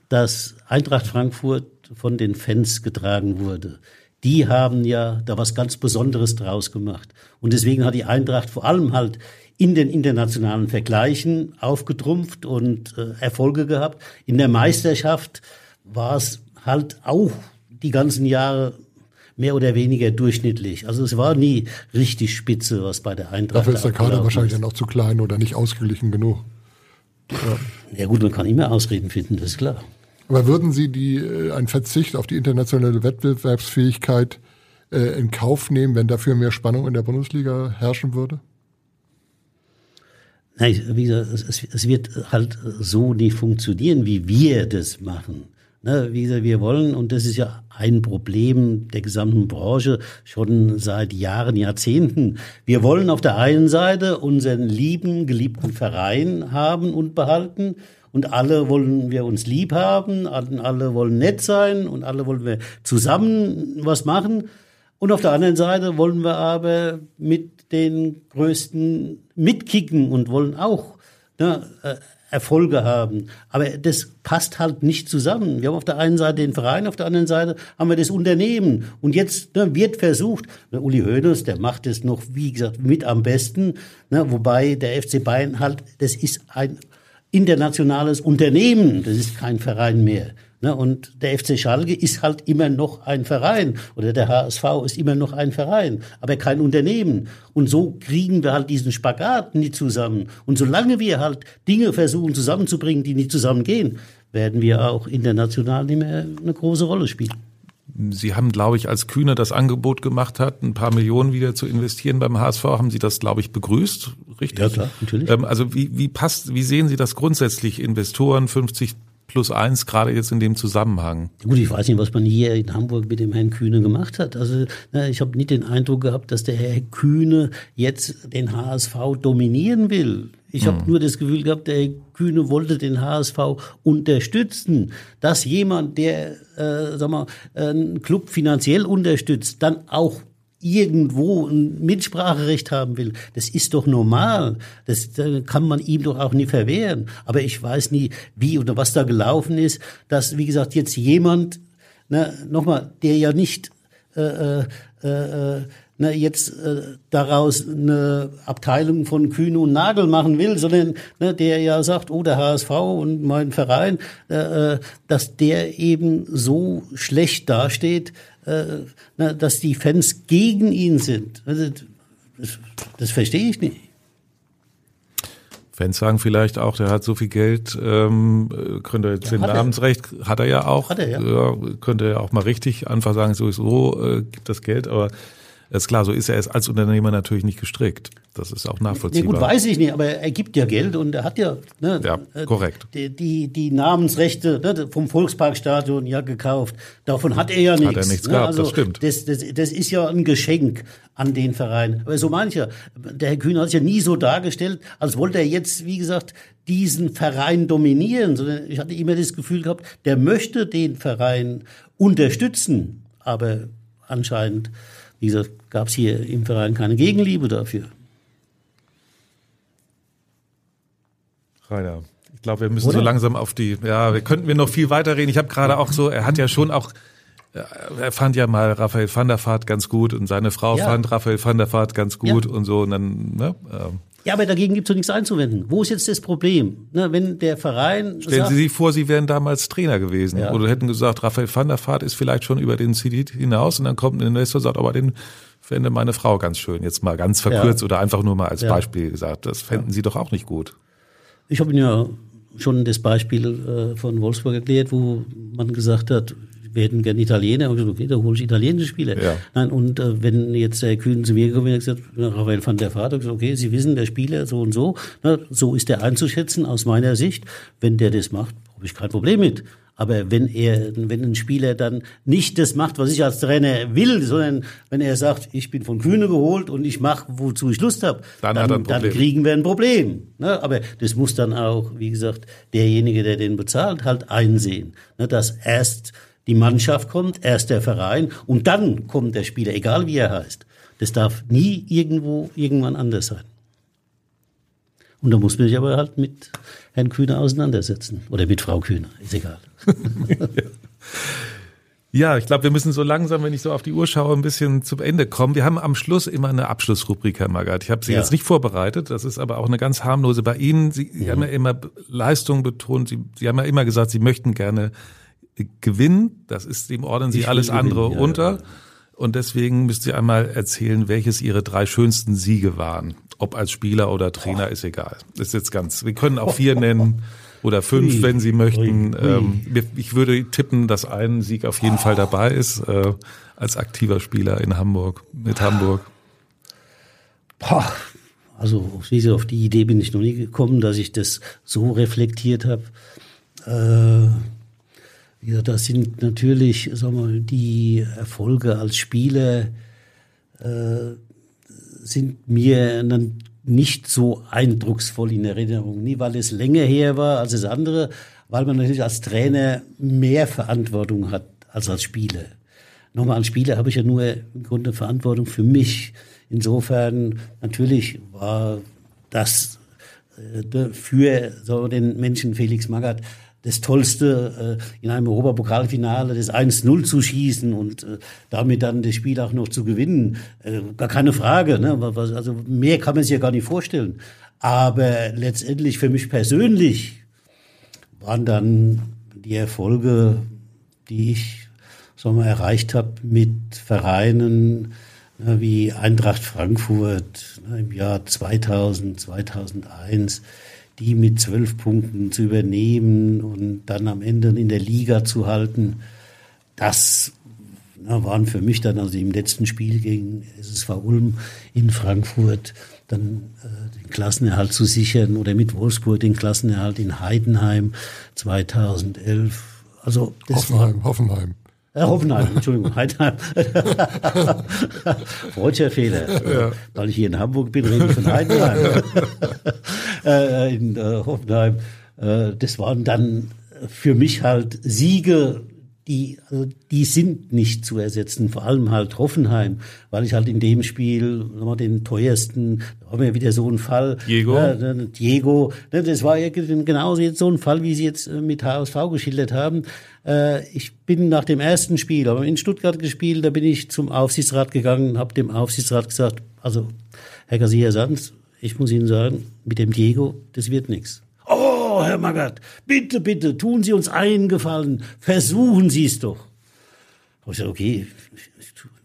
dass Eintracht Frankfurt von den Fans getragen wurde. Die haben ja da was ganz Besonderes draus gemacht. Und deswegen hat die Eintracht vor allem halt in den internationalen Vergleichen aufgetrumpft und äh, Erfolge gehabt. In der Meisterschaft war es halt auch die ganzen Jahre mehr oder weniger durchschnittlich. Also es war nie richtig spitze, was bei der Eintracht. Dafür ist der Kader wahrscheinlich dann auch zu klein oder nicht ausgeglichen genug. Ja. ja gut, man kann immer Ausreden finden, das ist klar. Aber würden Sie die, äh, einen Verzicht auf die internationale Wettbewerbsfähigkeit äh, in Kauf nehmen, wenn dafür mehr Spannung in der Bundesliga herrschen würde? Nein, wie gesagt, es, es wird halt so nicht funktionieren, wie wir das machen. Ne, wie gesagt, wir wollen, und das ist ja ein Problem der gesamten Branche schon seit Jahren, Jahrzehnten. Wir wollen auf der einen Seite unseren lieben, geliebten Verein haben und behalten. Und alle wollen wir uns lieb haben, alle wollen nett sein und alle wollen wir zusammen was machen. Und auf der anderen Seite wollen wir aber mit den Größten mitkicken und wollen auch ne, äh, Erfolge haben. Aber das passt halt nicht zusammen. Wir haben auf der einen Seite den Verein, auf der anderen Seite haben wir das Unternehmen. Und jetzt ne, wird versucht, ne, Uli Hoeneß, der macht es noch, wie gesagt, mit am besten. Ne, wobei der FC Bayern halt, das ist ein internationales Unternehmen, das ist kein Verein mehr. Ne, und der FC Schalke ist halt immer noch ein Verein oder der HSV ist immer noch ein Verein, aber kein Unternehmen. Und so kriegen wir halt diesen Spagat nicht zusammen. Und solange wir halt Dinge versuchen zusammenzubringen, die nicht zusammengehen, werden wir auch international nicht mehr eine große Rolle spielen. Sie haben, glaube ich, als Kühne das Angebot gemacht hat, ein paar Millionen wieder zu investieren beim HSV, haben Sie das, glaube ich, begrüßt, richtig? Ja, klar, natürlich. Ähm, also wie, wie passt, wie sehen Sie das grundsätzlich? Investoren 50 plus eins, gerade jetzt in dem Zusammenhang. Gut, ich weiß nicht, was man hier in Hamburg mit dem Herrn Kühne gemacht hat. Also ich habe nicht den Eindruck gehabt, dass der Herr Kühne jetzt den HSV dominieren will. Ich habe hm. nur das Gefühl gehabt, der Herr Kühne wollte den HSV unterstützen. Dass jemand, der äh, sag mal, einen Club finanziell unterstützt, dann auch irgendwo ein Mitspracherecht haben will, das ist doch normal. Das, kann man ihm doch auch nie verwehren. Aber ich weiß nie, wie oder was da gelaufen ist, dass, wie gesagt, jetzt jemand, ne, nochmal, der ja nicht äh, äh, na, jetzt äh, daraus eine Abteilung von Kühne und Nagel machen will, sondern ne, der ja sagt, oh, der HSV und mein Verein, äh, äh, dass der eben so schlecht dasteht, äh, dass die Fans gegen ihn sind. Also, das, das verstehe ich nicht. Fans sagen vielleicht auch, der hat so viel Geld, ähm, könnte jetzt ja, den Namensrecht, hat er ja auch, hat er, ja. ja. könnte er auch mal richtig einfach sagen, sowieso äh, gibt das Geld, aber ist klar, so ist er als Unternehmer natürlich nicht gestrickt. Das ist auch nachvollziehbar. Ja, gut, weiß ich nicht, aber er gibt ja Geld und er hat ja, ne, ja äh, korrekt. Die, die, die Namensrechte ne, vom Volksparkstadion ja gekauft. Davon hat er ja nichts. Hat er nichts ne? gehabt, also das stimmt. Das, das, das ist ja ein Geschenk an den Verein. Aber so mancher, der Herr Kühn hat sich ja nie so dargestellt, als wollte er jetzt, wie gesagt, diesen Verein dominieren, sondern ich hatte immer das Gefühl gehabt, der möchte den Verein unterstützen, aber anscheinend wie gesagt, gab es hier im Verein keine Gegenliebe dafür. Rainer, ich glaube, wir müssen Oder? so langsam auf die, ja, wir könnten wir noch viel weiter reden. Ich habe gerade auch so, er hat ja schon auch, er fand ja mal Raphael van der Vaart ganz gut und seine Frau ja. fand Raphael van der Vaart ganz gut ja. und so und dann, ne, ähm, ja, aber dagegen gibt es doch nichts einzuwenden. Wo ist jetzt das Problem? Ne, wenn der Verein. Stellen sagt, Sie sich vor, Sie wären damals Trainer gewesen ja. oder hätten gesagt, Raphael van der Vaart ist vielleicht schon über den CD hinaus und dann kommt ein Investor und sagt, aber den fände meine Frau ganz schön. Jetzt mal ganz verkürzt ja. oder einfach nur mal als ja. Beispiel gesagt. Das fänden Sie doch auch nicht gut. Ich habe Ihnen ja schon das Beispiel äh, von Wolfsburg erklärt, wo man gesagt hat, wir hätten gerne Italiener. Und gesagt, okay, da hole ich italienische Spieler. Ja. Nein, und äh, wenn jetzt der Kühn zu mir gekommen wäre, gesagt, Rafael van der Vaart, gesagt, okay, Sie wissen, der Spieler so und so, na, so ist der einzuschätzen aus meiner Sicht. Wenn der das macht, habe ich kein Problem mit. Aber wenn er, wenn ein Spieler dann nicht das macht, was ich als Trainer will, sondern wenn er sagt, ich bin von Kühne geholt und ich mache, wozu ich Lust habe, dann, dann, dann, kriegen wir ein Problem. Ne? Aber das muss dann auch, wie gesagt, derjenige, der den bezahlt, halt einsehen, ne? dass erst die Mannschaft kommt, erst der Verein und dann kommt der Spieler, egal wie er heißt. Das darf nie irgendwo irgendwann anders sein. Und da muss man sich aber halt mit Herrn Kühner auseinandersetzen. Oder mit Frau Kühner, ist egal. Ja, ich glaube, wir müssen so langsam, wenn ich so auf die Uhr schaue, ein bisschen zum Ende kommen. Wir haben am Schluss immer eine Abschlussrubrik, Herr Magath. Ich habe sie ja. jetzt nicht vorbereitet. Das ist aber auch eine ganz harmlose. Bei Ihnen, Sie, Sie haben ja immer Leistung betont. Sie, Sie haben ja immer gesagt, Sie möchten gerne Gewinn, das ist dem ordnen Sie ich alles andere ja, unter. Ja. Und deswegen müsst ihr einmal erzählen, welches Ihre drei schönsten Siege waren. Ob als Spieler oder Trainer, oh. ist egal. Das ist jetzt ganz, wir können auch vier nennen oder fünf, wenn Sie möchten. Ähm, ich würde tippen, dass ein Sieg auf jeden Fall dabei ist, äh, als aktiver Spieler in Hamburg, mit Hamburg. Also auf die Idee bin ich noch nie gekommen, dass ich das so reflektiert habe. Äh, ja, das sind natürlich sagen wir, die Erfolge als Spieler äh, sind mir nicht so eindrucksvoll in Erinnerung. Nie, weil es länger her war als das andere, weil man natürlich als Trainer mehr Verantwortung hat als als Spieler. Nochmal als Spieler habe ich ja nur im Grunde Verantwortung für mich. Insofern natürlich war das äh, für so den Menschen Felix Magath das Tollste, äh, in einem Europapokalfinale das 1-0 zu schießen und äh, damit dann das Spiel auch noch zu gewinnen. Äh, gar keine Frage. Ne? Also mehr kann man sich ja gar nicht vorstellen. Aber letztendlich für mich persönlich waren dann die Erfolge, die ich sagen wir, erreicht habe mit Vereinen ne, wie Eintracht Frankfurt ne, im Jahr 2000, 2001 die mit zwölf Punkten zu übernehmen und dann am Ende in der Liga zu halten, das na, waren für mich dann also im letzten Spiel gegen SSV Ulm in Frankfurt dann äh, den Klassenerhalt zu sichern oder mit Wolfsburg den Klassenerhalt in Heidenheim 2011. Also das Hoffenheim, war, Hoffenheim. Äh, Hoffenheim, Entschuldigung, Heidenheim. Freudscher Fehler. Ja. Weil ich hier in Hamburg bin, rede ich von Heidenheim. äh, in äh, Hoffenheim. Äh, das waren dann für mich halt Siege, die, also die sind nicht zu ersetzen, vor allem halt Hoffenheim, weil ich halt in dem Spiel nochmal den teuersten, da haben wir wieder so einen Fall. Diego. Äh, Diego, ne, das war ja genauso jetzt so ein Fall, wie Sie jetzt äh, mit HSV geschildert haben. Äh, ich bin nach dem ersten Spiel, aber in Stuttgart gespielt, da bin ich zum Aufsichtsrat gegangen und habe dem Aufsichtsrat gesagt, also Herr Garcia Sanz, ich muss Ihnen sagen, mit dem Diego, das wird nichts. Oh, Herr Magath, bitte, bitte, tun Sie uns einen Gefallen, versuchen Sie es doch. Ich gesagt, okay,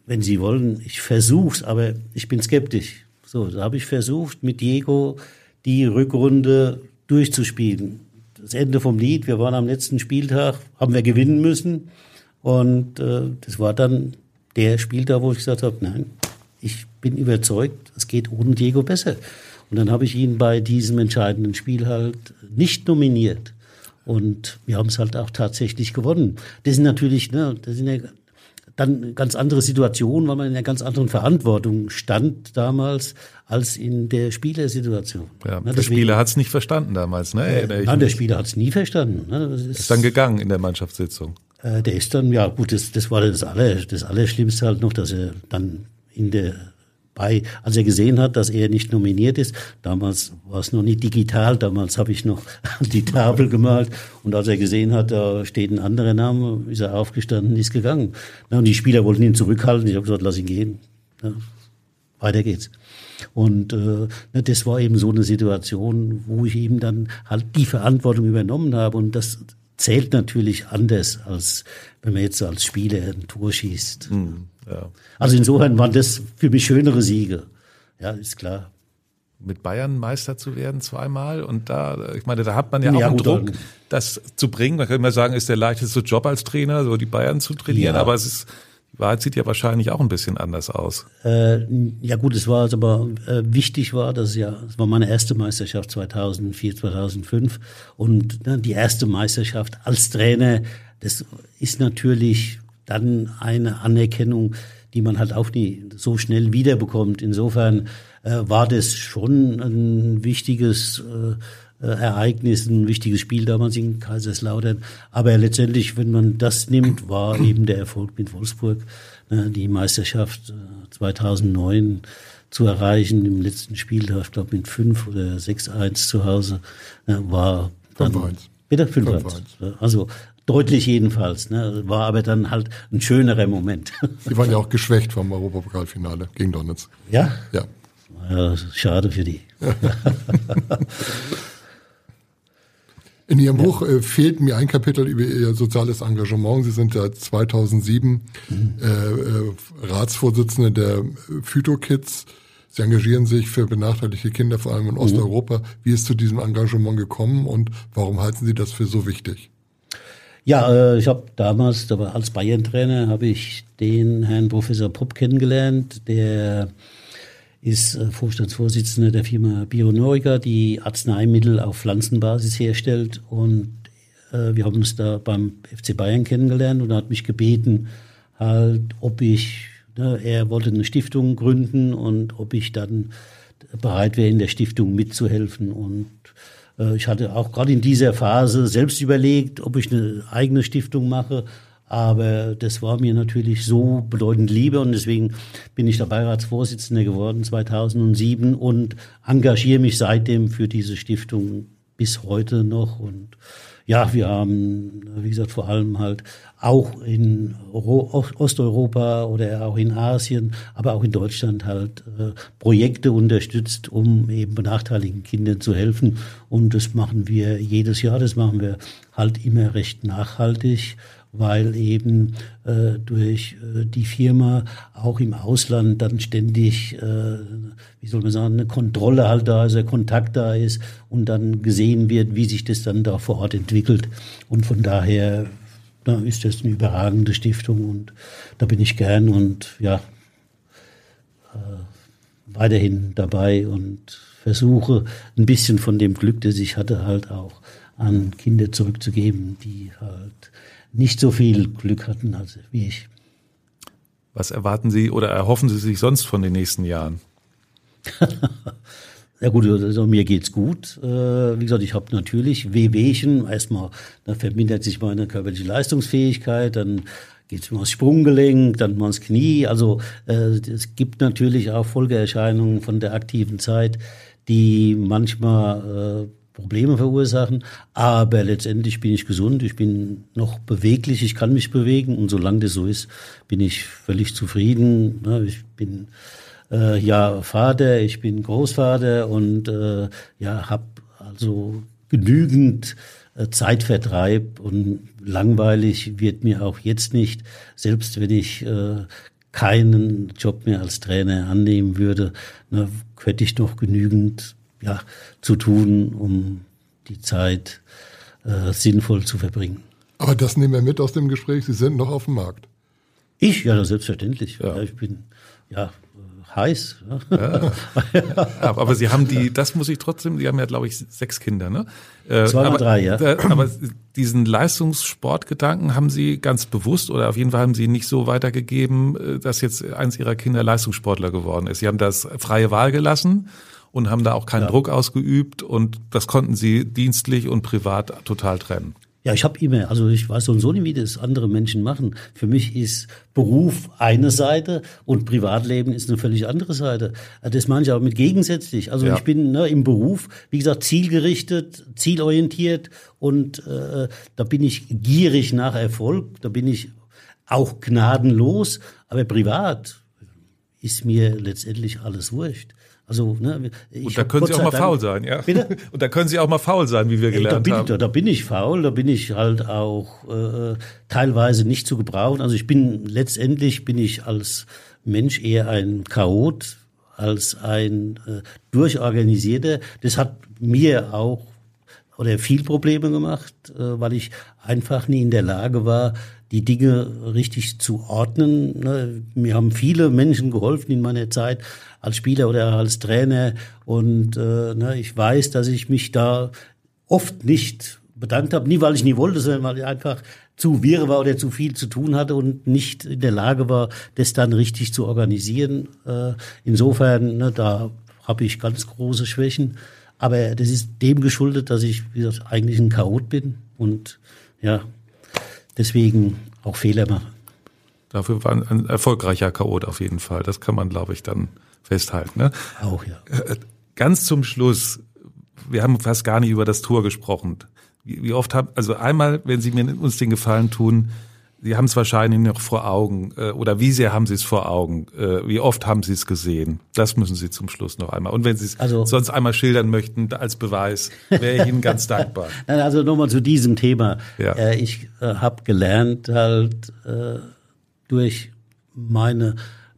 wenn Sie wollen, ich versuch's, aber ich bin skeptisch. So, da habe ich versucht, mit Diego die Rückrunde durchzuspielen. Das Ende vom Lied, wir waren am letzten Spieltag, haben wir gewinnen müssen. Und äh, das war dann der Spieltag, wo ich gesagt habe, nein, ich bin überzeugt, es geht ohne Diego besser. Und dann habe ich ihn bei diesem entscheidenden Spiel halt nicht nominiert. Und wir haben es halt auch tatsächlich gewonnen. Das sind natürlich, ne, das sind ja dann eine ganz andere Situation, weil man in einer ganz anderen Verantwortung stand damals als in der Spielersituation. Ja, ne, der Spieler hat es nicht verstanden damals, ne? Äh, nein, der Spieler hat es nie verstanden. Ne? Das ist, ist dann gegangen in der Mannschaftssitzung. Äh, der ist dann, ja gut, das, das war das, Aller, das Allerschlimmste halt noch, dass er dann in der bei, als er gesehen hat, dass er nicht nominiert ist, damals war es noch nicht digital, damals habe ich noch die Tafel gemalt und als er gesehen hat, da steht ein anderer Name, ist er aufgestanden, ist gegangen. und die Spieler wollten ihn zurückhalten, ich habe gesagt, lass ihn gehen. Ja, weiter geht's. Und äh, das war eben so eine Situation, wo ich eben dann halt die Verantwortung übernommen habe und das zählt natürlich anders, als wenn man jetzt als Spieler ein Tor schießt. Mhm. Ja. Also insofern waren das für mich schönere Siege. Ja, ist klar. Mit Bayern Meister zu werden zweimal und da, ich meine, da hat man ja, ja auch einen Druck, dann. das zu bringen. Man kann immer sagen, ist der leichteste Job als Trainer, so die Bayern zu trainieren, ja. aber es ist, die Wahrheit sieht ja wahrscheinlich auch ein bisschen anders aus. Äh, ja gut, es war aber äh, wichtig war, dass ja, es war meine erste Meisterschaft 2004, 2005 und ne, die erste Meisterschaft als Trainer, das ist natürlich dann eine Anerkennung, die man halt auch nie so schnell wiederbekommt. Insofern äh, war das schon ein wichtiges äh, äh, Ereignis, ein wichtiges Spiel damals in Kaiserslautern. Aber letztendlich, wenn man das nimmt, war eben der Erfolg mit Wolfsburg, ne, die Meisterschaft äh, 2009 zu erreichen im letzten Spiel, ich glaube mit 5 oder 6-1 zu Hause, äh, war dann... 5-1. Bitte 5-1. Also Deutlich jedenfalls. Ne? War aber dann halt ein schönerer Moment. Sie waren ja auch geschwächt vom Europapokalfinale gegen Donetsk. Ja? Ja. ja schade für die. In Ihrem ja. Buch äh, fehlt mir ein Kapitel über Ihr soziales Engagement. Sie sind ja 2007 mhm. äh, äh, Ratsvorsitzende der Phyto-Kids. Sie engagieren sich für benachteiligte Kinder, vor allem in mhm. Osteuropa. Wie ist zu diesem Engagement gekommen und warum halten Sie das für so wichtig? Ja, äh, ich habe damals, aber als Bayern-Trainer, habe ich den Herrn Professor Popp kennengelernt, der ist äh, Vorstandsvorsitzender der Firma Bionorica, die Arzneimittel auf Pflanzenbasis herstellt. Und äh, wir haben uns da beim FC Bayern kennengelernt und er hat mich gebeten, halt, ob ich, ne, er wollte eine Stiftung gründen und ob ich dann bereit wäre, in der Stiftung mitzuhelfen. Und ich hatte auch gerade in dieser Phase selbst überlegt, ob ich eine eigene Stiftung mache. Aber das war mir natürlich so bedeutend lieber und deswegen bin ich der Beiratsvorsitzender geworden 2007 und engagiere mich seitdem für diese Stiftung bis heute noch. Und ja, wir haben, wie gesagt, vor allem halt auch in Osteuropa oder auch in Asien, aber auch in Deutschland halt äh, Projekte unterstützt, um eben benachteiligten Kindern zu helfen. Und das machen wir jedes Jahr, das machen wir halt immer recht nachhaltig weil eben äh, durch äh, die Firma auch im Ausland dann ständig, äh, wie soll man sagen, eine Kontrolle halt da ist, ein Kontakt da ist und dann gesehen wird, wie sich das dann da vor Ort entwickelt. Und von daher da ist das eine überragende Stiftung und da bin ich gern und ja, äh, weiterhin dabei und versuche ein bisschen von dem Glück, das ich hatte, halt auch an Kinder zurückzugeben, die halt nicht so viel Glück hatten als wie ich. Was erwarten Sie oder erhoffen Sie sich sonst von den nächsten Jahren? Ja gut, also mir geht's gut. Äh, wie gesagt, ich habe natürlich Wehwehchen. Erstmal, da vermindert sich meine körperliche Leistungsfähigkeit, dann geht's mir aufs Sprunggelenk, dann mal ins Knie. Also äh, es gibt natürlich auch Folgeerscheinungen von der aktiven Zeit, die manchmal äh, Probleme verursachen. Aber letztendlich bin ich gesund, ich bin noch beweglich, ich kann mich bewegen und solange das so ist, bin ich völlig zufrieden. Ich bin äh, ja Vater, ich bin Großvater und äh, ja habe also genügend äh, Zeitvertreib und langweilig wird mir auch jetzt nicht, selbst wenn ich äh, keinen Job mehr als Trainer annehmen würde, ne, hätte ich noch genügend ja, zu tun, um die Zeit äh, sinnvoll zu verbringen. Aber das nehmen wir mit aus dem Gespräch. Sie sind noch auf dem Markt. Ich, ja, selbstverständlich. Ja. Ich bin, ja, heiß. Ja. ja. aber Sie haben die, das muss ich trotzdem, die haben ja, glaube ich, sechs Kinder, ne? Äh, Zwei aber, drei, ja. aber diesen Leistungssportgedanken haben Sie ganz bewusst oder auf jeden Fall haben Sie nicht so weitergegeben, äh, dass jetzt eins Ihrer Kinder Leistungssportler geworden ist. Sie haben das freie Wahl gelassen und haben da auch keinen ja. Druck ausgeübt und das konnten Sie dienstlich und privat total trennen. Ja, ich habe immer, also ich weiß so und so nicht, wie das andere Menschen machen. Für mich ist Beruf eine Seite und Privatleben ist eine völlig andere Seite. Das meine ich auch mit gegensätzlich. Also ja. ich bin ne, im Beruf, wie gesagt, zielgerichtet, zielorientiert und äh, da bin ich gierig nach Erfolg, da bin ich auch gnadenlos, aber privat ist mir letztendlich alles wurscht. Also, ne, und da können Sie auch mal faul sein, ja. Bitte? Und da können Sie auch mal faul sein, wie wir gelernt da bin, haben. Da, da bin ich faul, da bin ich halt auch äh, teilweise nicht zu gebrauchen. Also ich bin letztendlich bin ich als Mensch eher ein Chaot als ein äh, durchorganisierter. Das hat mir auch oder viel Probleme gemacht, äh, weil ich einfach nie in der Lage war, die Dinge richtig zu ordnen. Ne? Mir haben viele Menschen geholfen in meiner Zeit als Spieler oder als Trainer und äh, ne, ich weiß, dass ich mich da oft nicht bedankt habe, nie weil ich nie wollte, sondern weil ich einfach zu wirr war oder zu viel zu tun hatte und nicht in der Lage war, das dann richtig zu organisieren. Äh, insofern, ne, da habe ich ganz große Schwächen. Aber das ist dem geschuldet, dass ich, wie gesagt, eigentlich ein Chaot bin und ja, deswegen auch Fehler mache. Dafür war ein erfolgreicher Chaot auf jeden Fall. Das kann man, glaube ich, dann festhalten. Ne? Auch, ja. Äh, ganz zum Schluss, wir haben fast gar nicht über das Tor gesprochen. Wie oft haben, also einmal, wenn Sie mir uns den Gefallen tun, Sie haben es wahrscheinlich noch vor Augen äh, oder wie sehr haben Sie es vor Augen? Äh, wie oft haben Sie es gesehen? Das müssen Sie zum Schluss noch einmal. Und wenn Sie es also, sonst einmal schildern möchten als Beweis, wäre ich Ihnen ganz dankbar. Also nochmal zu diesem Thema. Ja. Äh, ich äh, habe gelernt halt äh, durch meine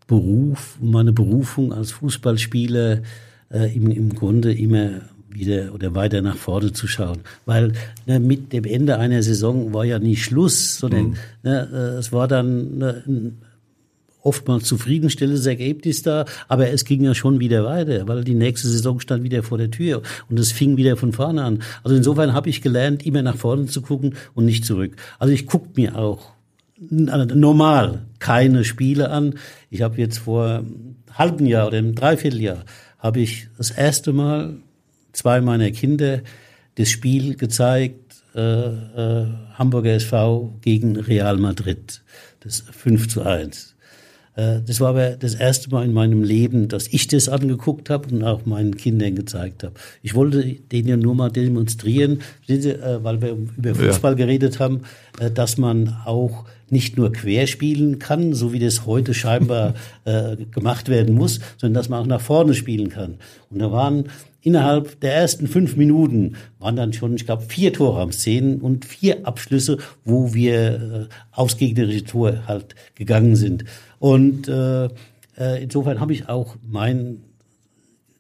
Beruf, meine Berufung als Fußballspieler äh, im, im Grunde immer wieder oder weiter nach vorne zu schauen. Weil ne, mit dem Ende einer Saison war ja nicht Schluss, sondern mhm. ne, äh, es war dann ne, ein oftmals zufriedenstellendes Ergebnis da, aber es ging ja schon wieder weiter, weil die nächste Saison stand wieder vor der Tür und es fing wieder von vorne an. Also insofern habe ich gelernt, immer nach vorne zu gucken und nicht zurück. Also ich gucke mir auch normal keine Spiele an. Ich habe jetzt vor einem halben Jahr oder einem Dreivierteljahr habe ich das erste Mal zwei meiner Kinder das Spiel gezeigt, äh, äh, Hamburger SV gegen Real Madrid, das 5 zu 1. Äh, das war aber das erste Mal in meinem Leben, dass ich das angeguckt habe und auch meinen Kindern gezeigt habe. Ich wollte denen ja nur mal demonstrieren, äh, weil wir über Fußball ja. geredet haben, äh, dass man auch nicht nur querspielen kann, so wie das heute scheinbar äh, gemacht werden muss, sondern dass man auch nach vorne spielen kann. Und da waren innerhalb der ersten fünf Minuten waren dann schon, ich glaube, vier Tore am Szenen und vier Abschlüsse, wo wir äh, aufs gegnerische Tor halt gegangen sind. Und äh, äh, insofern habe ich auch mein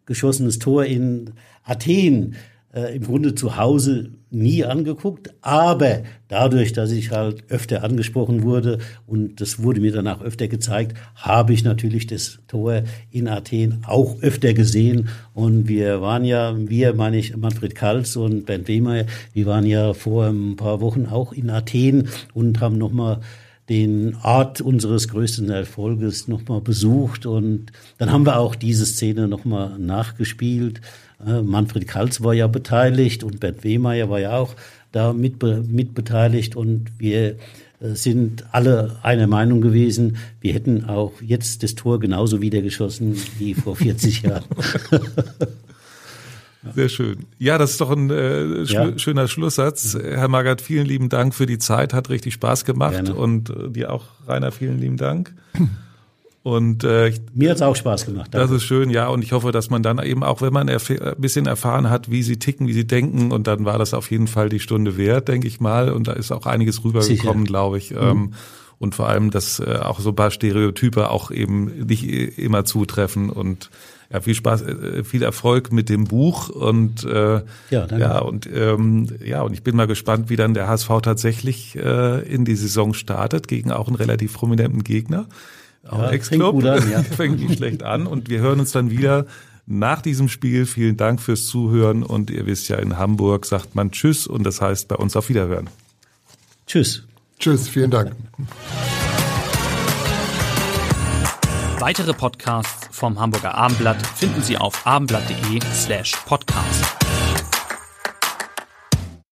geschossenes Tor in Athen äh, im Grunde zu Hause nie angeguckt, aber dadurch, dass ich halt öfter angesprochen wurde und das wurde mir danach öfter gezeigt, habe ich natürlich das Tor in Athen auch öfter gesehen. Und wir waren ja, wir meine ich Manfred Kals und Bernd Wehmeier, wir waren ja vor ein paar Wochen auch in Athen und haben nochmal den Ort unseres größten Erfolges nochmal besucht. Und dann haben wir auch diese Szene nochmal nachgespielt Manfred Kalz war ja beteiligt und Bert Wehmeier war ja auch da mit, mit beteiligt und wir äh, sind alle einer Meinung gewesen, wir hätten auch jetzt das Tor genauso wieder geschossen wie vor 40 Jahren. Sehr schön. Ja, das ist doch ein äh, sch Ja. schöner Schlusssatz. Herr Magath, vielen lieben Dank für die Zeit, hat richtig Spaß gemacht Gerne. und äh, dir auch, Rainer, vielen lieben Dank. Und äh, Mir hat's auch Spaß gemacht. das Danke. ist schön, ja, und ich hoffe, dass man dann eben auch, wenn man ein bisschen erfahren hat, wie sie ticken, wie sie denken, und dann war das auf jeden Fall die Stunde wert, denke ich mal, und da ist auch einiges rübergekommen, glaube ich. Ähm, und vor allem, dass äh, auch so ein paar Stereotype auch eben nicht i- immer zutreffen und ja, viel Spaß, äh, viel Erfolg mit dem Buch und äh, Ja, danke. ja und ähm, ja und ich bin mal gespannt, wie dann der HSV tatsächlich äh, in die Saison startet gegen auch einen relativ prominenten Gegner. Auch Ja, Ex-Club. fängt ja. fängt nicht schlecht an und wir hören uns dann wieder nach diesem Spiel. Vielen Dank fürs Zuhören und ihr wisst ja, in Hamburg sagt man Tschüss und das heißt bei uns auf Wiederhören. Tschüss. Tschüss, vielen Dank. Weitere Podcasts vom Hamburger Abendblatt finden Sie auf abendblatt.de slash podcast.